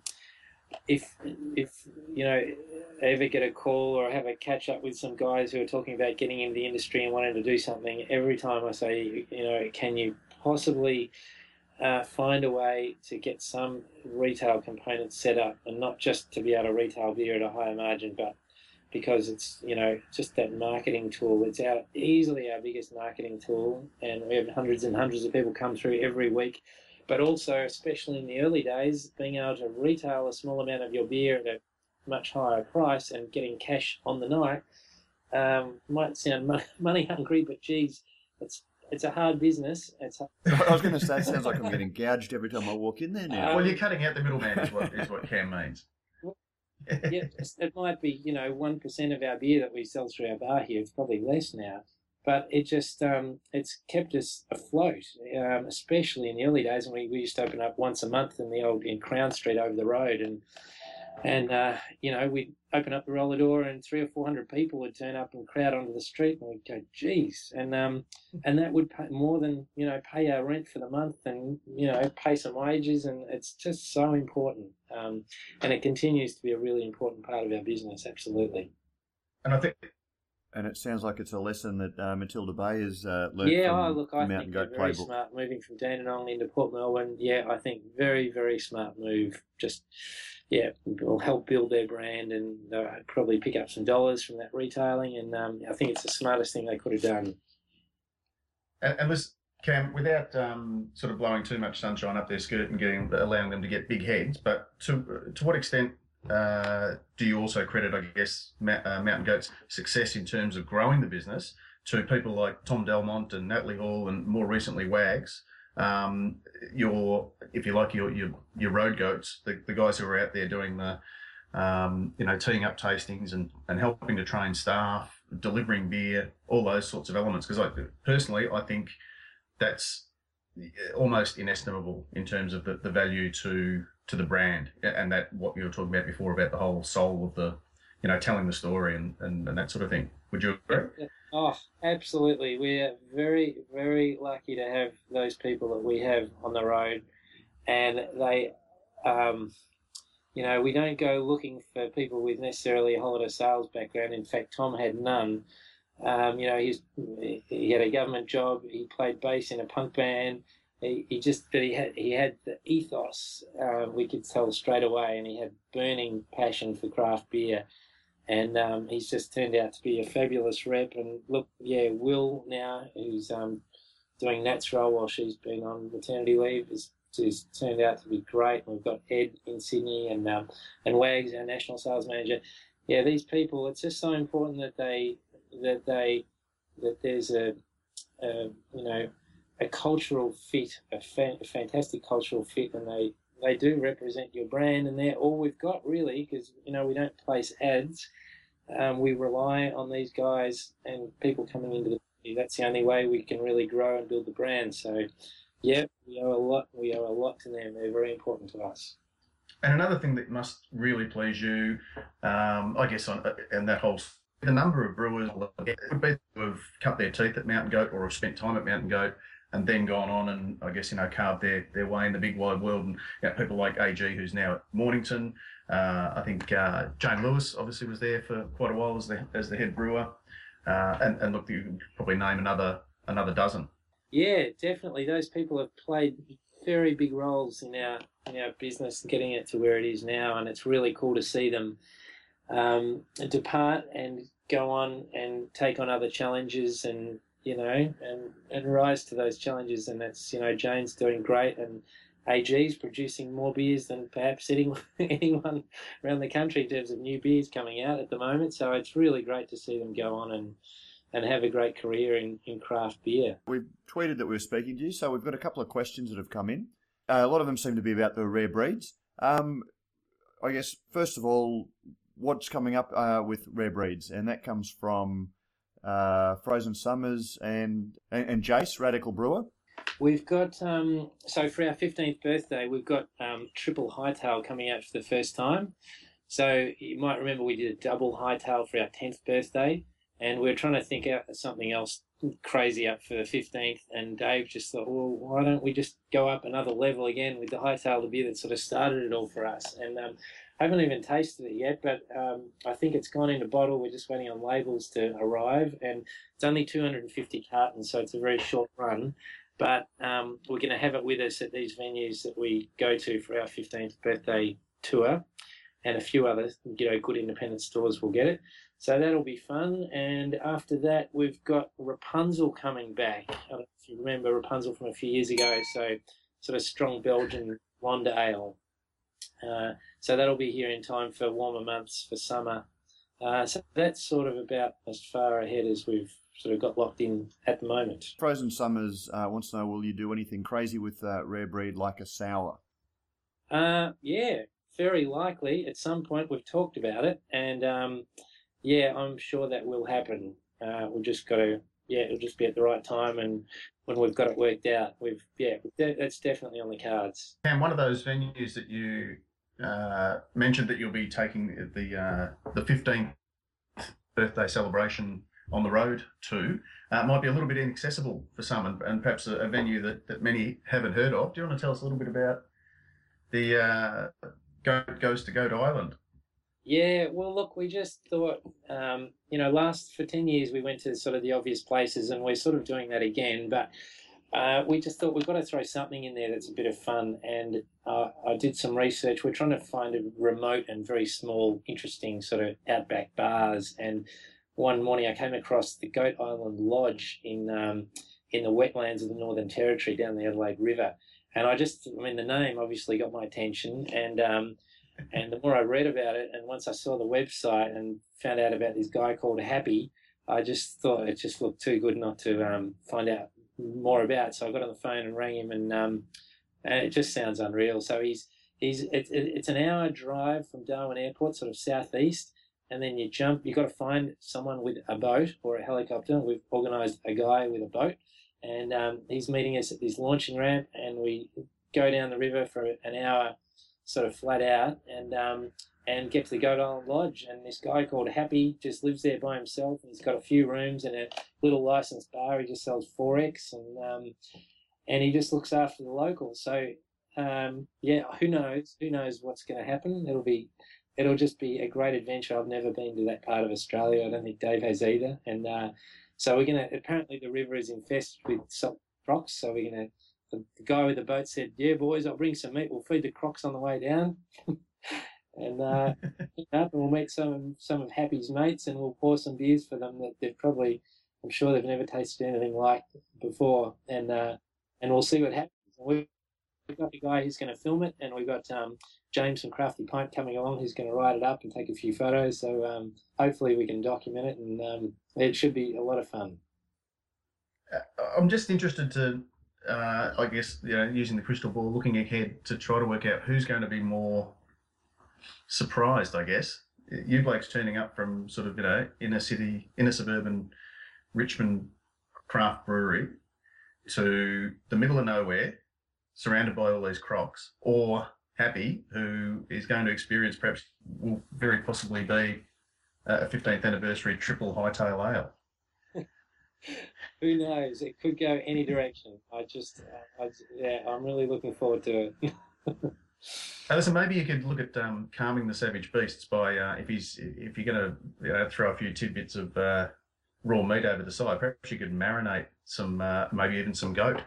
if if you know ever get a call or have a catch up with some guys who are talking about getting into the industry and wanting to do something, every time I say, you know, can you possibly uh, find a way to get some retail components set up and not just to be able to retail beer at a higher margin, but because it's you know just that marketing tool. It's our easily our biggest marketing tool, and we have hundreds and hundreds of people come through every week but also, especially in the early days, being able to retail a small amount of your beer at a much higher price and getting cash on the night um, might sound money hungry, but geez, it's it's a hard business. It's hard. I was going to say, it sounds like I'm getting gouged every time I walk in there now. Um, well, you're cutting out the middleman, is what is what Cam means. yeah, it might be you know one percent of our beer that we sell through our bar here. It's probably less now, but it just um, it's kept us afloat, um, especially in the early days when we, we used to open up once a month in the old in Crown Street over the road, and and uh, you know we'd open up the roller door and three or four hundred people would turn up and crowd onto the street, and we'd go, geez, and um, and that would pay more than you know pay our rent for the month, and you know pay some wages, and it's just so important. Um, and it continues to be a really important part of our business. Absolutely. And I think And it sounds like it's a lesson that uh, Matilda Bay has uh, learned Yeah, from oh, look, the I Mountain think they're Goat very playbook. smart moving from Dandenong into Port Melbourne. Yeah, I think very, very smart move. Just, yeah, will help build their brand and they'll probably pick up some dollars from that retailing. And um, I think it's the smartest thing they could have done. And, and listen, Cam, without um, sort of blowing too much sunshine up their skirt and getting allowing them to get big heads, but to to what extent uh, do you also credit, I guess, Ma- uh, Mountain Goat's success in terms of growing the business to people like Tom Delmont and Natalie Hall and more recently Wags? Um, your, if you like, your your your road goats, the, the guys who are out there doing the um, you know, teeing up tastings and, and helping to train staff, delivering beer, all those sorts of elements. Because I personally, I think that's almost inestimable in terms of the, the value to to the brand and that what you were talking about before about the whole soul of the you know telling the story and, and, and that sort of thing would you agree Oh, absolutely. We're very, very lucky to have those people that we have on the road. And they, um, you know, we don't go looking for people with necessarily a holiday sales background. In fact, Tom had none. Um, you know, he's, he had a government job. He played bass in a punk band. He, just, but he had, he had the ethos. Um, we could tell straight away, and he had burning passion for craft beer and um, he's just turned out to be a fabulous rep. And look, yeah, Will now, who's um, doing Nat's role while she's been on maternity leave, is, is turned out to be great. We've got Ed in Sydney and um, and Wags, our national sales manager. Yeah, these people. It's just so important that they that they that there's a, a you know a cultural fit, a, fa- a fantastic cultural fit, and they they do represent your brand, and they're all we've got really, because you know we don't place ads. Um, we rely on these guys and people coming into the. That's the only way we can really grow and build the brand. So, yeah, we owe a lot. We owe a lot to them. They're very important to us. and another thing that must really please you um, i guess on and that whole the number of brewers would be who have cut their teeth at mountain goat or have spent time at mountain goat and then gone on and I guess you know carved their, their way in the big wide world and you know, people like AG who's now at Mornington. Uh, I think uh, Jayne Lewis obviously was there for quite a while as the as the head brewer, uh, and and look you could probably name another another dozen. Yeah, definitely. Those people have played very big roles in our in our business getting it to where it is now, and it's really cool to see them um, depart and go on and take on other challenges and you know and and rise to those challenges. And that's you know Jayne's doing great and. AG's producing more beers than perhaps anyone, anyone around the country in terms of new beers coming out at the moment. So it's really great to see them go on and, and have a great career in, in craft beer. We've tweeted that we were speaking to you, so we've got a couple of questions that have come in. Uh, a lot of them seem to be about the rare breeds. Um, I guess, first of all, what's coming up uh, with rare breeds? And that comes from uh, Frozen Summers and, and, and Jace, Radical Brewer. We've got um, so for our fifteenth birthday, we've got um, triple hightail coming out for the first time. So you might remember we did a double hightail for our tenth birthday, and we are trying to think out something else crazy up for the fifteenth. And Dave just thought, well, why don't we just go up another level again with the hightail, the beer that sort of started it all for us. And um, I haven't even tasted it yet, but um, I think it's gone into bottle. We're just waiting on labels to arrive, and it's only 250 cartons, so it's a very short run but um, we're going to have it with us at these venues that we go to for our 15th birthday tour and a few other you know good independent stores will get it so that'll be fun and after that we've got rapunzel coming back I don't know if you remember rapunzel from a few years ago so sort of strong belgian blonde ale uh, so that'll be here in time for warmer months for summer uh, so that's sort of about as far ahead as we've sort of got locked in at the moment. Frozen Summers uh, wants to know: Will you do anything crazy with uh, rare breed like a sour? Uh, yeah, very likely. At some point, we've talked about it, and um, yeah, I'm sure that will happen. Uh, we've just got to, yeah, it'll just be at the right time, and when we've got it worked out, we've, yeah, that's definitely on the cards. And one of those venues that you uh, mentioned that you'll be taking the uh, the 15th birthday celebration on the road to uh, might be a little bit inaccessible for some, and, and perhaps a, a, venue that, that many haven't heard of. Do you want to tell us a little bit about the uh, Goat Goes to Goat Island? Yeah, well, look, we just thought, um, you know, last for 10 years we went to sort of the obvious places and we're sort of doing that again, but uh, we just thought we've got to throw something in there that's a bit of fun. And uh, I did some research. We're trying to find a remote and very small, interesting sort of outback bars. And one morning I came across the Goat Island Lodge in um, in the wetlands of the Northern Territory down the Adelaide River. And I just, I mean, the name obviously got my attention. And um, and the more I read about it, and once I saw the website and found out about this guy called Happy, I just thought it just looked too good not to um, find out more about. So I got on the phone and rang him, and um, and it just sounds unreal. So he's he's it, it, it's an hour drive from Darwin Airport, sort of southeast, and then you jump. You've got to find someone with a boat or a helicopter. We've organised a guy with a boat, and um, he's meeting us at this launching ramp, and we go down the river for an hour, sort of flat out, and um, and get to the Goat Island Lodge. And this guy called Happy just lives there by himself. And he's got a few rooms and a little licensed bar. He just sells XXXX and um, and he just looks after the locals. So um, yeah, who knows? Who knows what's going to happen? It'll be it'll just be a great adventure. I've never been to that part of Australia. I don't think Dave has either. And uh, so we're gonna. Apparently, the river is infested with salt crocs. So we're gonna. The, the guy with the boat said, "Yeah, boys, I'll bring some meat. We'll feed the crocs on the way down." and uh, up and we'll meet some some of Happy's mates and we'll pour some beers for them that they've probably I'm sure they've never tasted anything like before and uh, and we'll see what happens. We've got the guy who's going to film it and we've got um, James from Crafty Pint coming along who's going to write it up and take a few photos. So um, hopefully we can document it and um, it should be a lot of fun. Uh, I'm just interested to, uh, I guess, you know, using the crystal ball, looking ahead to try to work out who's going to be more surprised, I guess. You blokes turning up from sort of, you know, inner city, inner suburban Richmond craft brewery to the middle of nowhere, surrounded by all these crocs, or Happy, who is going to experience perhaps will very possibly be a 15th anniversary triple hightail ale. Who knows? It could go any direction. I just, I, yeah, I'm really looking forward to it. Listen, maybe you could look at um, calming the savage beasts by uh, if he's if you're going to you know, throw a few tidbits of uh, raw meat over the side, perhaps you could marinate some uh, maybe even some goat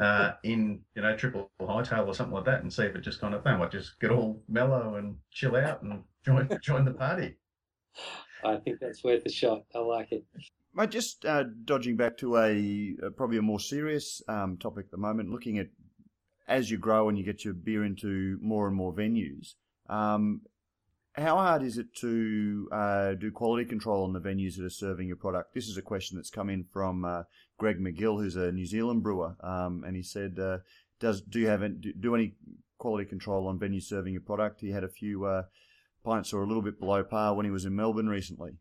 uh, in you know triple hightail or something like that, and see if it just kind of they might just get all mellow and chill out and join join the party. I think that's worth a shot. I like it. Mate, just uh, dodging back to a, a, probably a more serious um, topic at the moment, looking at as you grow and you get your beer into more and more venues, um, how hard is it to uh, do quality control on the venues that are serving your product? This is a question that's come in from uh, Greg McGill, who's a New Zealand brewer, um, and he said, uh, "Does do you have any, do any quality control on venues serving your product?" He had a few uh, pints or a little bit below par when he was in Melbourne recently.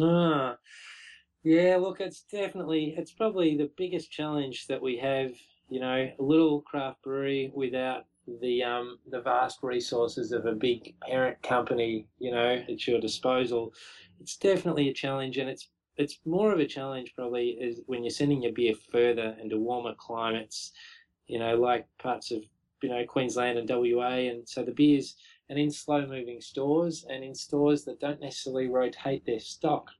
Ah, yeah. Look, it's definitely it's probably the biggest challenge that we have you know, a little craft brewery without the um, the vast resources of a big parent company, you know, at your disposal, it's definitely a challenge, and it's it's more of a challenge probably is when you're sending your beer further into warmer climates, you know, like parts of you know Queensland and WA, and so the beers and in slow moving stores and in stores that don't necessarily rotate their stock.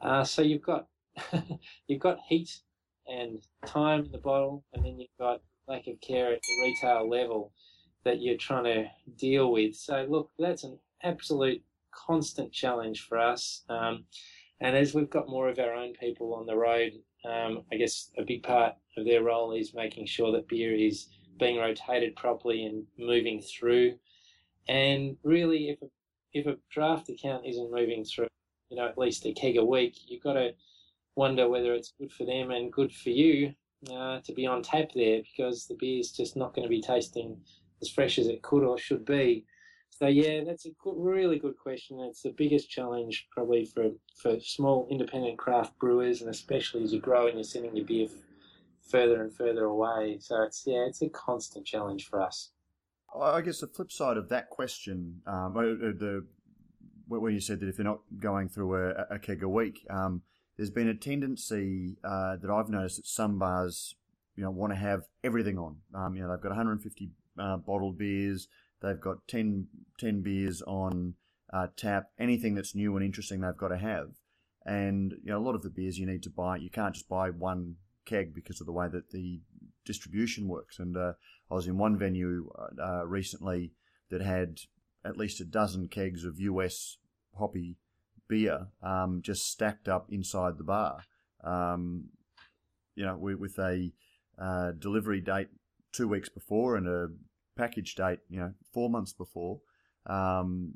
Uh, so you've got you've got heat and time in the bottle, and then you've got lack of care at the retail level that you're trying to deal with. So, look, that's an absolute constant challenge for us. Um, and as we've got more of our own people on the road, um, I guess a big part of their role is making sure that beer is being rotated properly and moving through. And really, if a, if a draft account isn't moving through, you know, at least a keg a week, you've got to wonder whether it's good for them and good for you uh, to be on tap there because the beer's just not going to be tasting as fresh as it could or should be. So yeah, that's a good, really good question. It's the biggest challenge probably for for small independent craft brewers, and especially as you grow and you're sending your beer further and further away. So it's yeah, it's a constant challenge for us. I guess the flip side of that question, um, uh, uh, the when you said that if they're not going through a, a keg a week, um, there's been a tendency uh, that I've noticed that some bars, you know, want to have everything on. Um, you know, they've got 150 uh, bottled beers, they've got 10, 10 beers on uh, tap. Anything that's new and interesting, they've got to have. And you know, a lot of the beers you need to buy, you can't just buy one keg because of the way that the distribution works. And uh, I was in one venue uh, recently that had at least a dozen kegs of US hoppy beer um, just stacked up inside the bar. Um, you know, with, with a uh, delivery date two weeks before and a package date, you know, four months before. Um,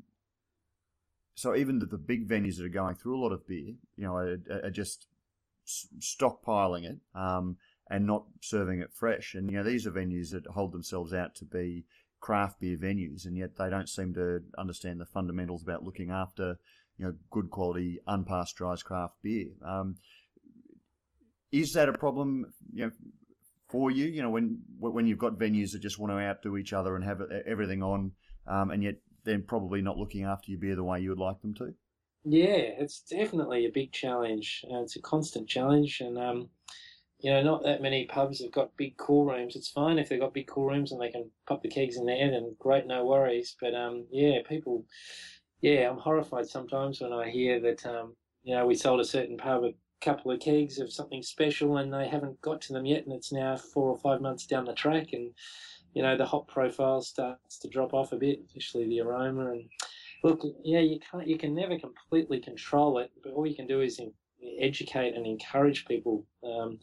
so even the, the, big venues that are going through a lot of beer, you know, are, are just stockpiling it um, and not serving it fresh. And you know, these are venues that hold themselves out to be craft beer venues, and yet they don't seem to understand the fundamentals about looking after you know good quality unpasteurized craft beer. Um, is that a problem? You know, for you, you know, when when you've got venues that just want to outdo each other and have everything on, um, and yet they're probably not looking after your beer the way you would like them to. Yeah, it's definitely a big challenge. Uh, it's a constant challenge, and um, you know, not that many pubs have got big cool rooms. It's fine if they've got big cool rooms and they can pop the kegs in there, then great, no worries. But um, yeah, people, yeah, I'm horrified sometimes when I hear that um, you know, we sold a certain pub a couple of kegs of something special and they haven't got to them yet, and it's now four or five months down the track, and you know, the hop profile starts to drop off a bit, especially the aroma and look, yeah, you can't, you can never completely control it, but all you can do is educate and encourage people um,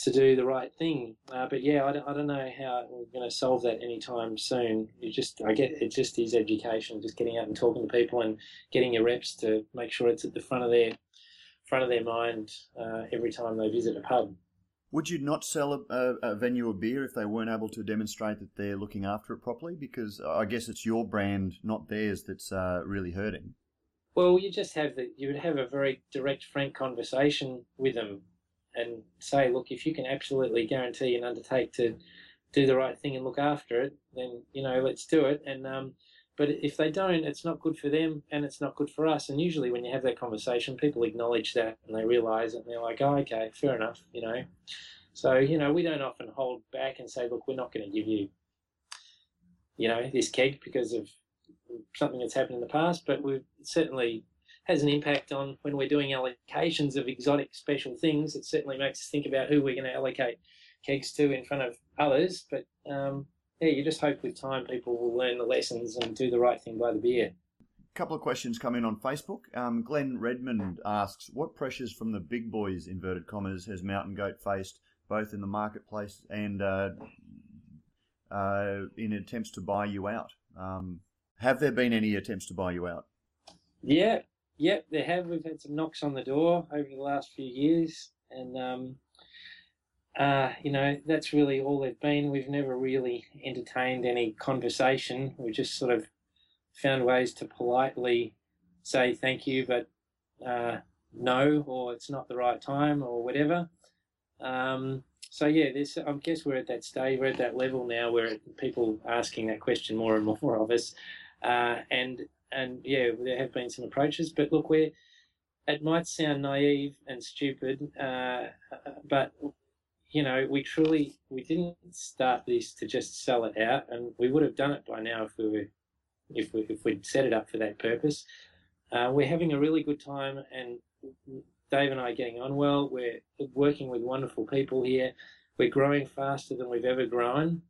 to do the right thing. Uh, but yeah, I don't, I don't know how we're going to solve that anytime soon. You just, I get it just is education, just getting out and talking to people and getting your reps to make sure it's at the front of their front of their mind uh, every time they visit a pub. Would you not sell a, a, a, venue a beer if they weren't able to demonstrate that they're looking after it properly? Because I guess it's your brand, not theirs, that's uh, really hurting. Well, you just have that. You would have a very direct, frank conversation with them, and say, look, if you can absolutely guarantee and undertake to do the right thing and look after it, then you know, let's do it. And um, but if they don't, it's not good for them and it's not good for us. And usually, when you have that conversation, people acknowledge that and they realise it, and they're like, oh, okay, fair enough, you know. So you know, we don't often hold back and say, look, we're not going to give you, you know, this keg because of something that's happened in the past, but we certainly has an impact on when we're doing allocations of exotic special things. It certainly makes us think about who we're going to allocate kegs to in front of others. But um, yeah, you just hope with time people will learn the lessons and do the right thing by the beer. A couple of questions come in on Facebook. Um, Glenn Redmond asks, "What pressures from the big boys (inverted commas) has Mountain Goat faced, both in the marketplace and uh, uh, in attempts to buy you out?" Um, have there been any attempts to buy you out? Yeah, yeah, there have. We've had some knocks on the door over the last few years, and um, uh, you know that's really all they've been. We've never really entertained any conversation. We've just sort of found ways to politely say thank you, but uh, no, or it's not the right time, or whatever. Um, so yeah, this I guess we're at that stage, we're at that level now where people asking that question more and more of us. Uh, and and yeah, there have been some approaches, but look, we're it might sound naive and stupid, uh, but you know, we truly we didn't start this to just sell it out, and we would have done it by now if we were if we if we'd set it up for that purpose. Uh, we're having a really good time, and Dave and I are getting on well. We're working with wonderful people here. We're growing faster than we've ever grown,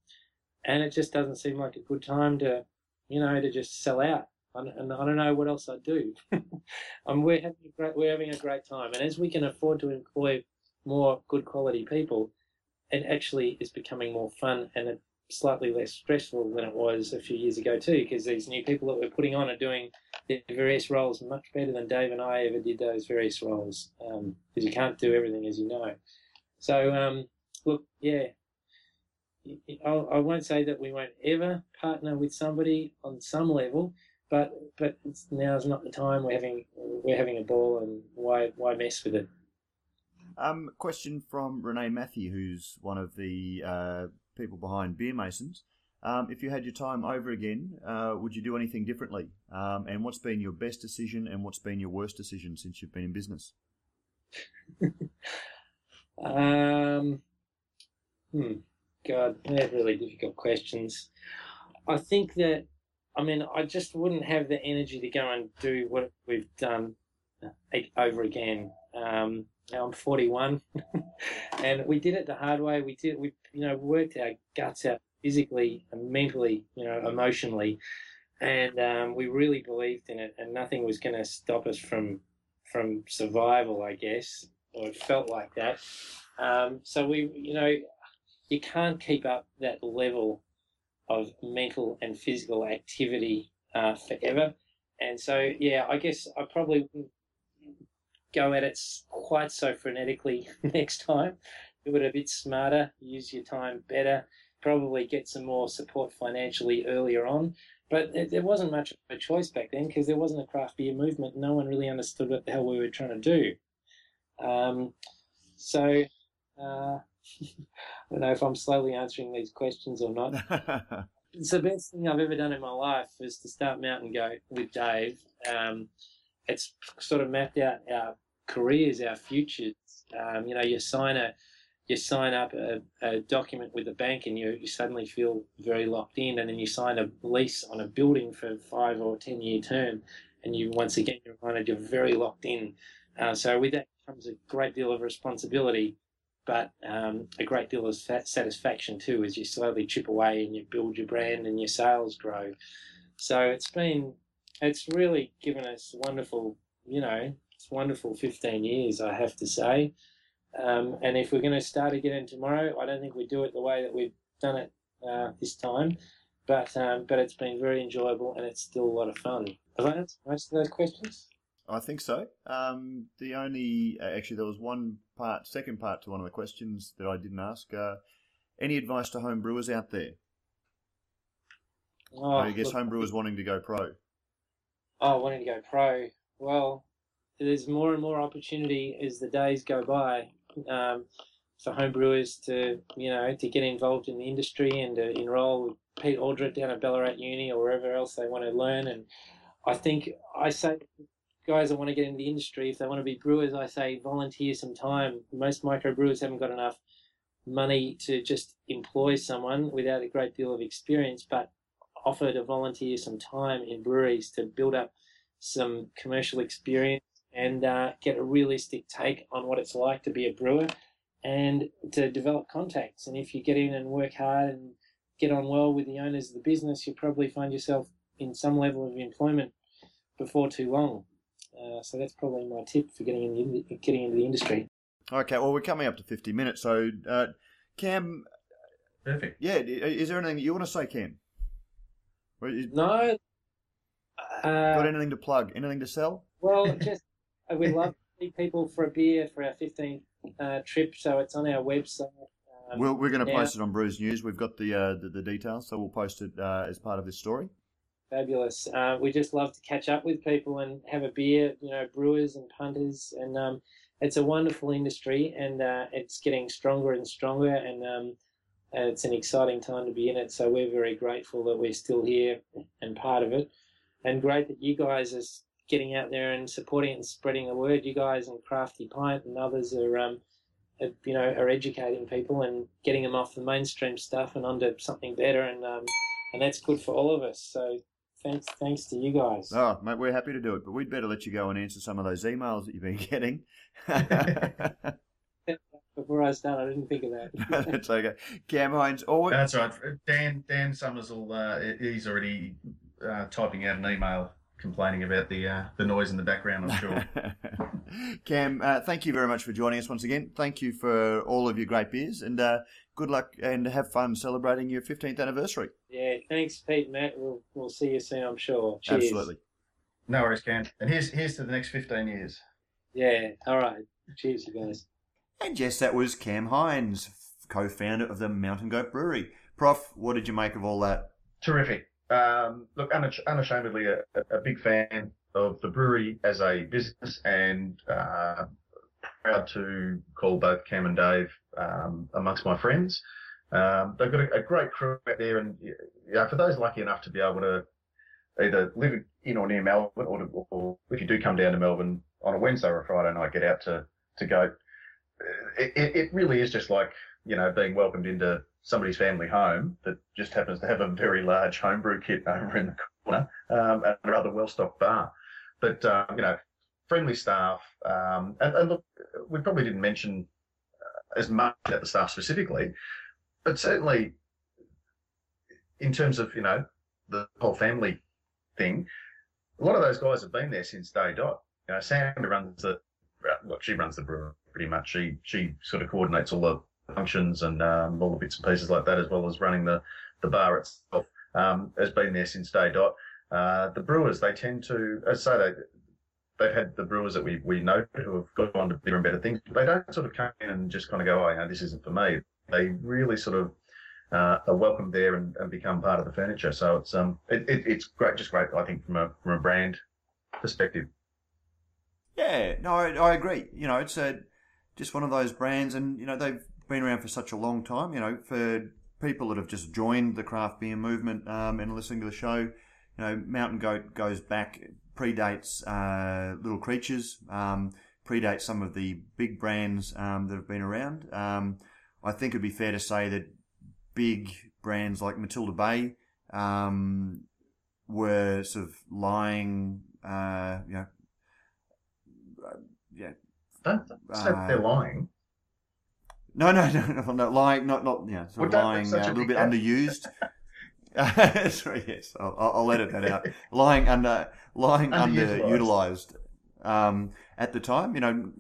and it just doesn't seem like a good time to you know, to just sell out. And I don't know what else I'd do. um, we're having a great, we're having a great time, and as we can afford to employ more good quality people, it actually is becoming more fun, and it slightly less stressful than it was a few years ago too, because these new people that we're putting on are doing their various roles much better than Dave and I ever did those various roles, because um, you can't do everything as you know. So um, look, yeah, I'll, I will not say that we won't ever partner with somebody on some level, but but now's not the time. We're having we're having a ball, and why why mess with it? Um, question from Renee Matthew, who's one of the uh, people behind Beer Masons. Um, if you had your time over again, uh, would you do anything differently? Um, and what's been your best decision and what's been your worst decision since you've been in business? um, hmm, God, they're really difficult questions. I think that, I mean, I just wouldn't have the energy to go and do what we've done uh, over again. Um, I'm 41, and we did it the hard way. We did, we you know worked our guts out physically and mentally, you know, emotionally, and um, we really believed in it, and nothing was going to stop us from from survival, I guess, or it felt like that. Um, so we, you know, you can't keep up that level of mental and physical activity uh, forever. And so, yeah, I guess I probably wouldn't go at it quite so frenetically next time. Do it a bit smarter, use your time better, probably get some more support financially earlier on. But there wasn't much of a choice back then because there wasn't a craft beer movement. No one really understood what the hell we were trying to do. Um, so, uh, I don't know if I'm slowly answering these questions or not. it's the best thing I've ever done in my life is to start Mountain Goat with Dave. Um, it's sort of mapped out our careers, our futures. Um, you know, you sign a you sign up a, a, document with a bank and you, you suddenly feel very locked in and then you sign a lease on a building for five or ten year term and you once again you're reminded you're very locked in uh, so with that comes a great deal of responsibility but um, a great deal of satisfaction too as you slowly chip away and you build your brand and your sales grow so it's been it's really given us wonderful, you know, it's wonderful 15 years, I have to say. Um, and if we're going to start again tomorrow, I don't think we do it the way that we've done it uh, this time. But um, but it's been very enjoyable and it's still a lot of fun. Have I answered most of those questions? I think so. Um, the only uh, actually there was one part, second part to one of the questions that I didn't ask. Uh, any advice to home brewers out there? Oh, I guess look, home brewers wanting to go pro oh, wanting to go pro. Well, there's more and more opportunity as the days go by um, for homebrewers to, you know, to get involved in the industry and to enroll with Pete Aldred down at Ballarat Uni or wherever else they want to learn. And I think I say guys that want to get into the industry, if they want to be brewers, I say volunteer some time. Most microbrewers haven't got enough money to just employ someone without a great deal of experience, but offer to volunteer some time in breweries to build up some commercial experience and uh, get a realistic take on what it's like to be a brewer and to develop contacts. And if you get in and work hard and get on well with the owners of the business, you'll probably find yourself in some level of employment before too long. Uh, so that's probably my tip for getting in the, getting into the industry. Okay, well we're coming up to fifty minutes, so uh, Cam. Perfect. Yeah, is there anything you want to say, Cam? No. Uh, Got anything to plug? Anything to sell? Well, just uh, we'd love to see people for a beer for our 15th uh, trip, so it's on our website. Um, we're we're going to post it on Brews News. We've got the, uh, the, the details, so we'll post it uh, as part of this story. Fabulous. Uh, we just love to catch up with people and have a beer. You know, brewers and punters, and um, it's a wonderful industry, and it's getting stronger and stronger. And um, it's an exciting time to be in it. So we're very grateful that we're still here and part of it, and great that you guys are getting out there and supporting and spreading the word. You guys and Crafty Pint and others are, um, you know, are educating people and getting them off the mainstream stuff and onto something better, and um, and that's good for all of us. So thanks, thanks to you guys. Oh, mate, we're happy to do it, but we'd better let you go and answer some of those emails that you've been getting. before I start. I didn't think of that. That's okay. Cam Hines. Always... That's right. Dan Dan Summers will. Uh, he's already uh, typing out an email complaining about the uh, the noise in the background. I'm sure. Cam, uh, thank you very much for joining us once again. Thank you for all of your great beers and uh, good luck and have fun celebrating your 15th anniversary. Yeah, thanks, Pete and Matt. We'll, we'll see you soon, I'm sure. Cheers. Absolutely. No worries, Cam. And here's here's to the next 15 years. Yeah, all right. Cheers, you guys. And yes, that was Cam Hines, co-founder of the Mountain Goat Brewery. Prof, what did you make of all that? Terrific. Um, look, unash- unashamedly a, a big fan of the brewery as a business and uh, proud to call both Cam and Dave um, amongst my friends. Um, they've got a, a, great crew out there, and yeah, for those lucky enough to be able to either live in or near Melbourne, or, to, or if you do come down to Melbourne on a Wednesday or a Friday night, get out to to go. It, it, it really is just like you know being welcomed into somebody's family home that just happens to have a very large homebrew kit over in the corner um, and a rather well stocked bar. But um, you know, friendly staff, um, and, and, look, we probably didn't mention uh, as much about the staff specifically, but certainly in terms of you know the whole family thing, a lot of those guys have been there since day dot. You know, Sandra runs the look, she runs the brewery pretty much. She she sort of coordinates all the functions and um, all the bits and pieces like that, as well as running the the bar itself. Um, has been there since day dot. Uh, the brewers, they tend to, as I say, they, they've had the brewers that we, we know who have gone on to bigger and better things. They don't sort of come in and just kind of go, oh, you know, this isn't for me. They really sort of uh, are welcomed there and, and become part of the furniture. So it's um it, it, it's great, just great, I think, from a from a brand perspective. Yeah, no, I, I agree. You know, it's a just one of those brands, and you know they've been around for such a long time. You know, for people that have just joined the craft beer movement um, and listening to the show, you know, Mountain Goat goes back, predates uh, Little Creatures, um, predates some of the big brands um, that have been around. Um, I think it'd be fair to say that big brands like Matilda Bay um, were sort of lying, uh, you know, yeah. Don't say uh, they're lying. No, no, no, no, no, lying, not, not, yeah, sort of lying, uh, a little bit underused. Sorry, yes, I'll, I'll edit that out. lying under, lying underutilized. Um, at the time, you know,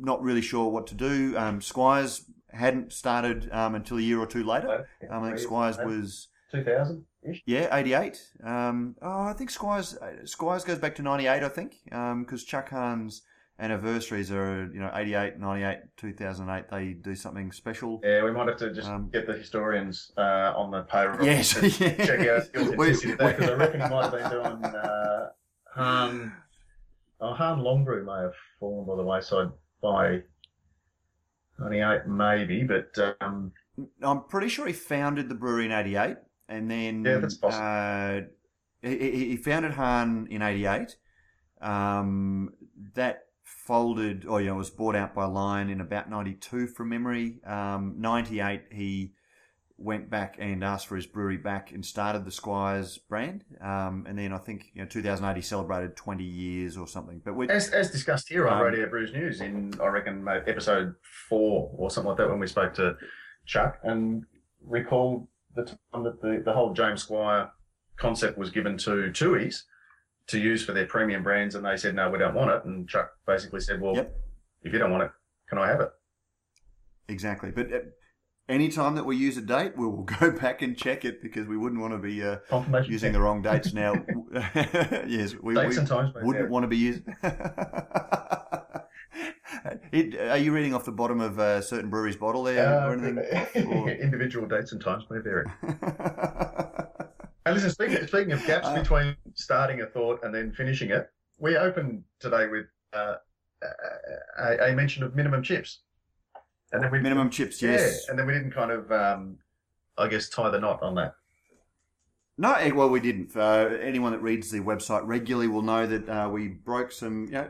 not really sure what to do. Um, Squires hadn't started um, until a year or two later. Um, I think Squires was 2000 Yeah, 88. Um, oh, I think Squires Squires goes back to 98, I think, because um, Chuck Hahn's anniversaries are you know 88 98 2008 they do something special yeah we might have to just um, get the historians uh, on the payroll yes yeah. check out because i reckon he might have been doing uh, Hahn, oh, Hahn Longbrew may have fallen by the wayside by 98 maybe but um, i'm pretty sure he founded the brewery in 88 and then yeah that's possible uh, he, he founded Hahn in 88 um, that folded, or you know, was bought out by Lion in about 92 from memory. Um, 98, he went back and asked for his brewery back and started the Squires brand. Um, and then I think, you know, 2008, he celebrated 20 years or something. But as, as discussed here on um, Radio Brews News in, I reckon, episode four or something like that, when we spoke to Chuck and recalled the time that the, the whole James Squire concept was given to Tooheys to use for their premium brands, and they said, no, we don't want it. And Chuck basically said, well, yep. if you don't want it, can I have it? Exactly. But uh, any time that we use a date, we will go back and check it because we wouldn't want to be uh, using the wrong dates now. yes, we, dates we and times wouldn't want to be using. It, are you reading off the bottom of a certain brewery's bottle there uh, or anything? Or? Individual dates and times may vary. And listen, speaking, speaking of gaps uh, between starting a thought and then finishing it, we opened today with uh, a, a, mention of minimum chips. And then we minimum chips, yes. And then we didn't kind of, um, I guess, tie the knot on that. No, eh, well, we didn't. Uh, anyone that reads the website regularly will know that uh, we broke some. You know,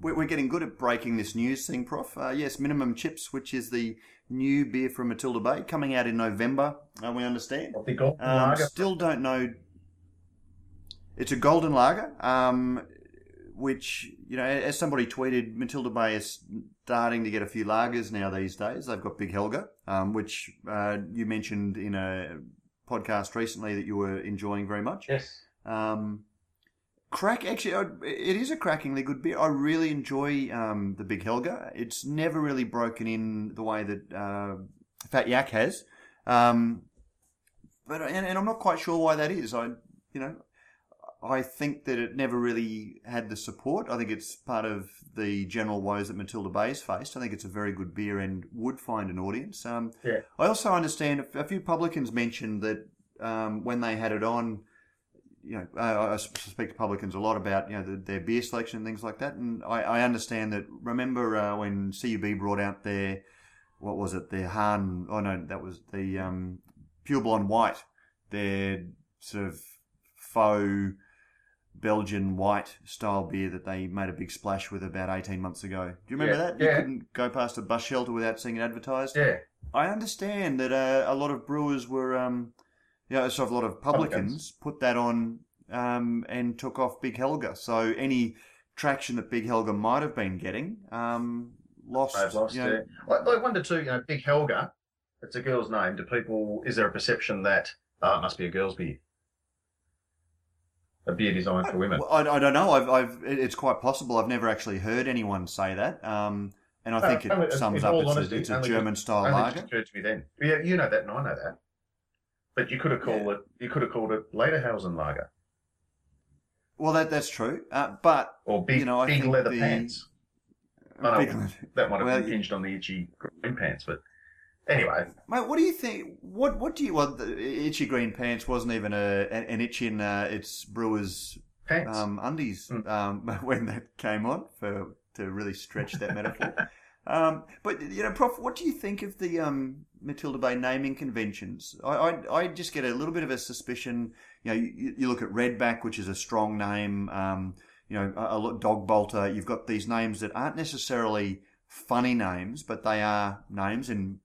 we're, getting good at breaking this news thing, Prof. Uh, yes, Minimum Chips, which is the new beer from Matilda Bay, coming out in November. Uh, we understand. Um, still don't know. It's a golden lager, um, which you know, as somebody tweeted, Matilda Bay is starting to get a few lagers now these days. They've got Big Helga, um, which uh, you mentioned in a podcast recently that you were enjoying very much. Yes. Um, crack actually, it is a crackingly good beer. I really enjoy um, the Big Helga. It's never really broken in the way that uh, Fat Yak has. Um, but and, and I'm not quite sure why that is. I you know I think that it never really had the support. I think it's part of the general woes that Matilda Bay's faced. I think it's a very good beer and would find an audience. Um, Yeah. I also understand a few publicans mentioned that um, when they had it on, you know, I, I speak to publicans a lot about you know the, their beer selection and things like that, and I, I understand that. Remember uh, when CUB brought out their what was it? Their Hahn? Oh no, that was the um, Pure Blonde White. Their sort of faux Belgian white style beer that they made a big splash with about 18 months ago. Do you remember Yeah, that? You yeah. couldn't go past a bus shelter without seeing it advertised. Yeah. I understand that uh, a lot of brewers were, um, yeah, so a lot of publicans Publicans. put that on um, and took off Big Helga. So any traction that Big Helga might have been getting um, lost. Lost you know, I wonder too, you know, Big Helga, it's a girl's name. Do people, is there a perception that, oh, it must be a girl's beer? A beer designed for women. I, I don't know. I've, I've, it's quite possible. I've never actually heard anyone say that. Um, and I No, think it only- sums up all it's, a, it's a German style Only lager. just occurred to me then. Yeah, you know that and I know that. But you could have called it, you could have called it Lederhausen Lager. Well, that that's true. Uh, but Or big, You know, big leather the- pants. I know. That might have Well, impinged on the itchy green pants, but anyway, Mate, what do you think? What what do you? Well, the itchy green pants wasn't even a an itch in uh, its brewers pants. um, undies Mm. um, when that came on for to really stretch that metaphor. Um, but you know, Prof, what do you think of the um, Matilda Bay naming conventions? I, I I just get a little bit of a suspicion. You know, you, you look at Redback, which is a strong name. Um, you know, a, a Dogbolter. You've got these names that aren't necessarily funny names, but they are names. And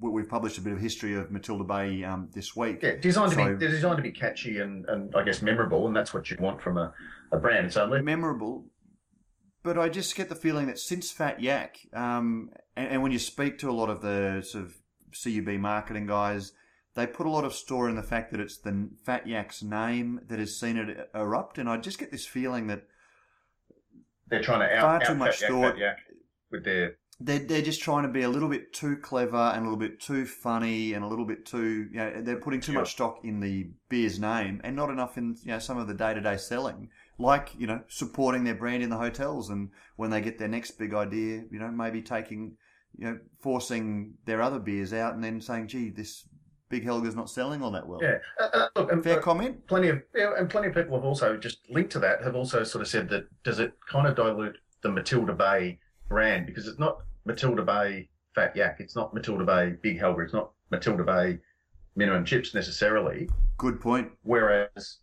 we've published a bit of history of Matilda Bay um, this week. yeah, designed to be they're designed to be catchy and, and I guess memorable, and that's what you want from a, a brand. So memorable, but I just get the feeling that since Fat Yak, um, and, and when you speak to a lot of the sort of CUB marketing guys, they put a lot of store in the fact that it's the Fat Yak's name that has seen it erupt, and I just get this feeling that they're trying to out, Far out too much yak, thought. fat yak with their they're, they're just trying to be a little bit too clever and a little bit too funny and a little bit too, you know, they're putting too Sure. much stock in the beer's name and not enough in, you know, some of the day to day selling. Like, you know, supporting their brand in the hotels and when they get their next big idea, you know, maybe taking, you know, forcing their other beers out and then saying, gee, this Big Helga's not selling all that well. yeah. Uh, uh, look, and, Fair uh, comment? plenty of yeah, and plenty of people have also just linked to that have also sort of said that does it kind of dilute the Matilda Bay brand because it's not Matilda Bay Fat Yak, it's not Matilda Bay Big Helga, it's not Matilda Bay Minimum Chips necessarily. Good point. Whereas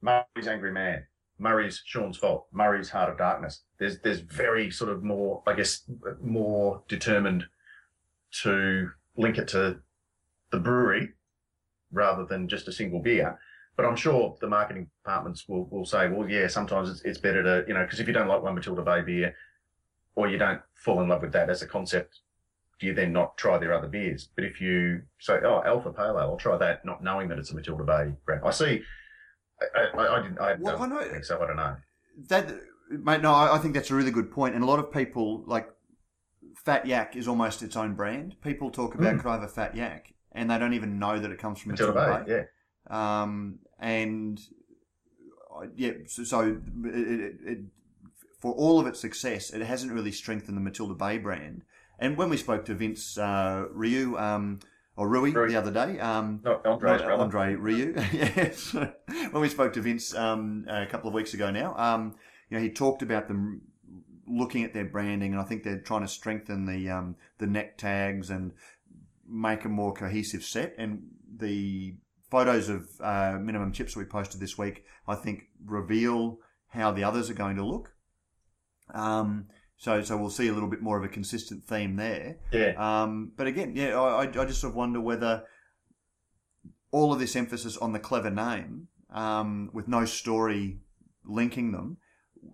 Murray's Angry Man, Murray's Sean's Fault, Murray's Heart of Darkness, there's there's very sort of more, I guess, more determined to link it to the brewery rather than just a single beer. But I'm sure the marketing departments will, will say, well, yeah, sometimes it's, it's better to, you know, because if you don't like one Matilda Bay beer or you don't fall in love with that as a concept, do you then not try their other beers? But if you say, oh, Alpha Pale Ale, I'll try that, not knowing that it's a Matilda Bay brand. I see. I, I, I didn't. I Well, don't I know- think so. I don't know. That, mate, no, I think that's a really good point. And a lot of people, like, Fat Yak is almost its own brand. People talk about, Mm. could I have a Fat Yak? And they don't even know that it comes from Matilda Matilda Bay, Bay. yeah. Um, and uh, yeah, so, so it, it, it, for all of its success, it hasn't really strengthened the Matilda Bay brand. And when we spoke to Vince uh, Ryu, um, or Rui, Rui. the other day, um, Andre's not. Andre Ryu. yes. when we spoke to Vince um, a couple of weeks ago now, um, you know, he talked about them looking at their branding, and I think they're trying to strengthen the um, the neck tags and make a more cohesive set. And the photos of uh, minimum chips that we posted this week, I think, reveal how the others are going to look. Um, so, so we'll see a little bit more of a consistent theme there. Yeah. Um, but again, yeah, I, I just sort of wonder whether all of this emphasis on the clever name, um, with no story linking them,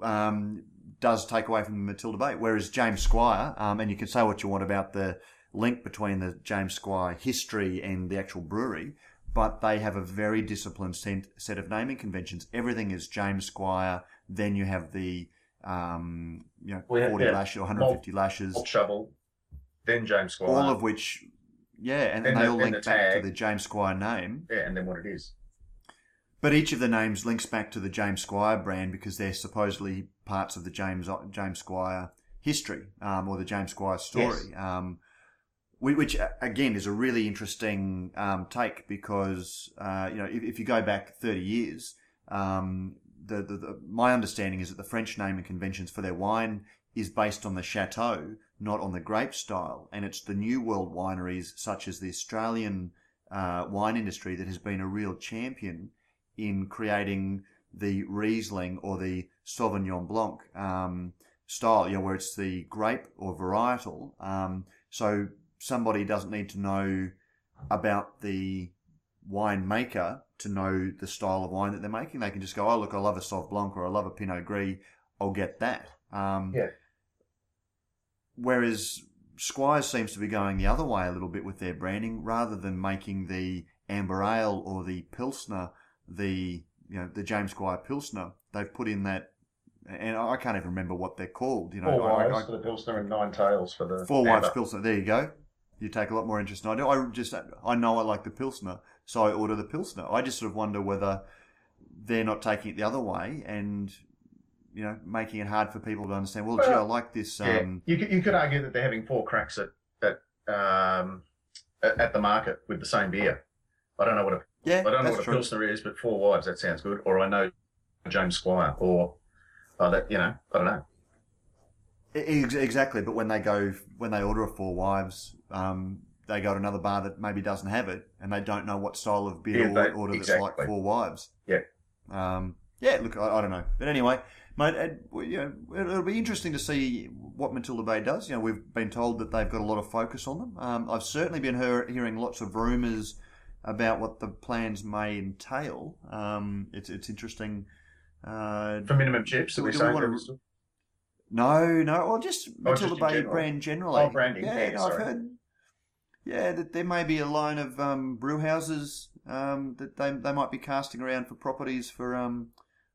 um, does take away from the Matilda Bay. Whereas James Squire, um, and you can say what you want about the link between the James Squire history and the actual brewery, but they have a very disciplined set, set of naming conventions. Everything is James Squire. Then you have the um, you know, Well, 40 yeah. lashes or 150 lashes Shovel, then James Squire. all of which Yeah, and, And they the- all link back to the James Squire name. Yeah, and then what it is. But each of the names links back to the James Squire brand because they're supposedly parts of the James James Squire history um, or the James Squire story. Um, whi- which again is a really interesting um, take because uh, you know if, if you go back thirty years, um, the, the, the my understanding is that the French naming conventions for their wine is based on the chateau, not on the grape style, and it's the New World wineries such as the Australian uh, wine industry that has been a real champion in creating the Riesling or the Sauvignon Blanc um, style, you know, where it's the grape or varietal. Um, so somebody doesn't need to know about the wine maker to know the style of wine that they're making. They can just go, oh, look, I love a Sauv Blanc or I love a Pinot Gris. I'll get that. Um, Yeah. Whereas Squires seems to be going the other way a little bit with their branding, rather than making the amber ale or the pilsner the you know the James Squire pilsner. They've put in that, and I can't even remember what they're called. You know, Four I- wives I- for the Pilsner and Nine Tales for the Four wives amber. pilsner. There you go. You take a lot more interest than I do. I just I know I like the pilsner, so I order the pilsner. I just sort of wonder whether they're not taking it the other way and you know making it hard for people to understand. Well, gee, I like this. Yeah, Um, you could, you could argue that they're having four cracks at at um at, at the market with the same beer. I don't know what a yeah, I don't know what a true. pilsner is, but four wives that sounds good. Or I know James Squire, or oh, that you know I don't know. Exactly, but when they go when they order a Four Wives, um, they go to another bar that maybe doesn't have it, and they don't know what style of beer Yeah, to they- order that's like. Four Wives. Yeah. Um, yeah. Look, I, I don't know, but anyway, mate, it, well, you know, it- it'll be interesting to see what Matilda Bay does. You know, we've been told that they've got a lot of focus on them. Um, I've certainly been hear, hearing lots of rumours about what the plans may entail. Um, it's it's interesting. Uh, For minimum chips, are we- saying wanna- no, no, or just Oh, Matilda just Bay general. brand generally. Oh, branding, Yeah, yeah, I've heard. Yeah, that there may be a line of um, brew houses um, that they they might be casting around for properties for um,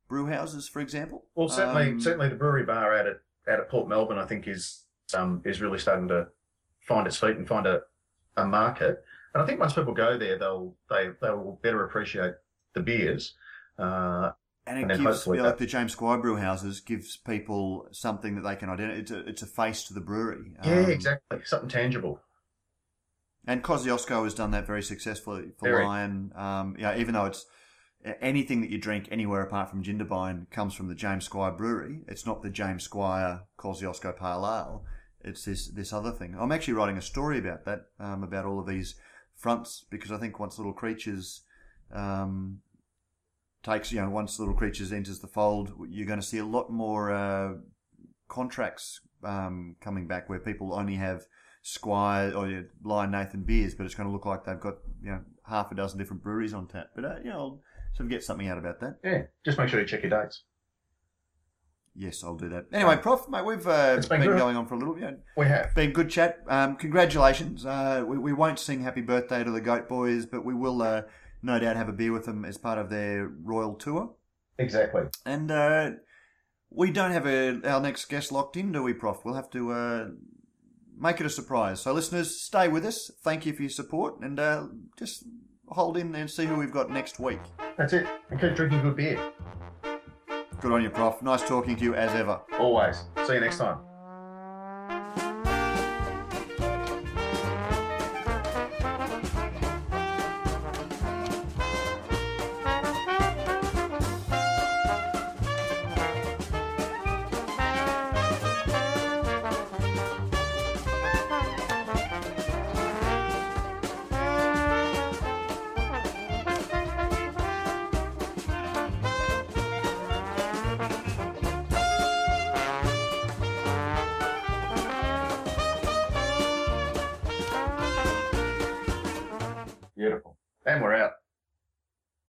brew houses, for example. Well, certainly, Um, certainly the brewery bar out at out at Port Melbourne, I think, is um, is really starting to find its feet and find a, a market. And I think once people go there, they'll they they will better appreciate the beers. Uh, and it and gives like that- the James Squire brew houses gives people something that they can identify. It's a, it's a face to the brewery. yeah, Um, exactly, something tangible. And Kosciuszko has done that very successfully for Very. Lion. Um, yeah, even though it's anything that you drink anywhere apart from Jindabyne comes from the James Squire Brewery. It's not the James Squire Kosciuszko Pale Ale. It's this this other thing. I'm actually writing a story about that, um, about all of these fronts, because I think once Little Creatures um, takes, you know, once Little Creatures enters the fold, you're going to see a lot more uh, contracts um, coming back where people only have Squire or yeah, Lion Nathan beers, but it's going to look like they've got you know half a dozen different breweries on tap. But uh, you know, I'll sort of get something out about that. Yeah, just make sure you check your dates. Yes, I'll do that. Anyway, Prof, mate, we've uh, been been going on for a little. You know, We have. been good chat. Um, congratulations. Uh, we, we won't sing happy birthday to the Goat Boys, but we will uh, no doubt have a beer with them as part of their royal tour. Exactly. And uh, we don't have a, our next guest locked in, do we, Prof? We'll have to uh, make it a surprise. So, listeners, stay with us. Thank you for your support, and uh, just hold in and see who we've got next week. That's it. And keep drinking good beer. Good on you, Prof. Nice talking to you as ever. Always. See you next time.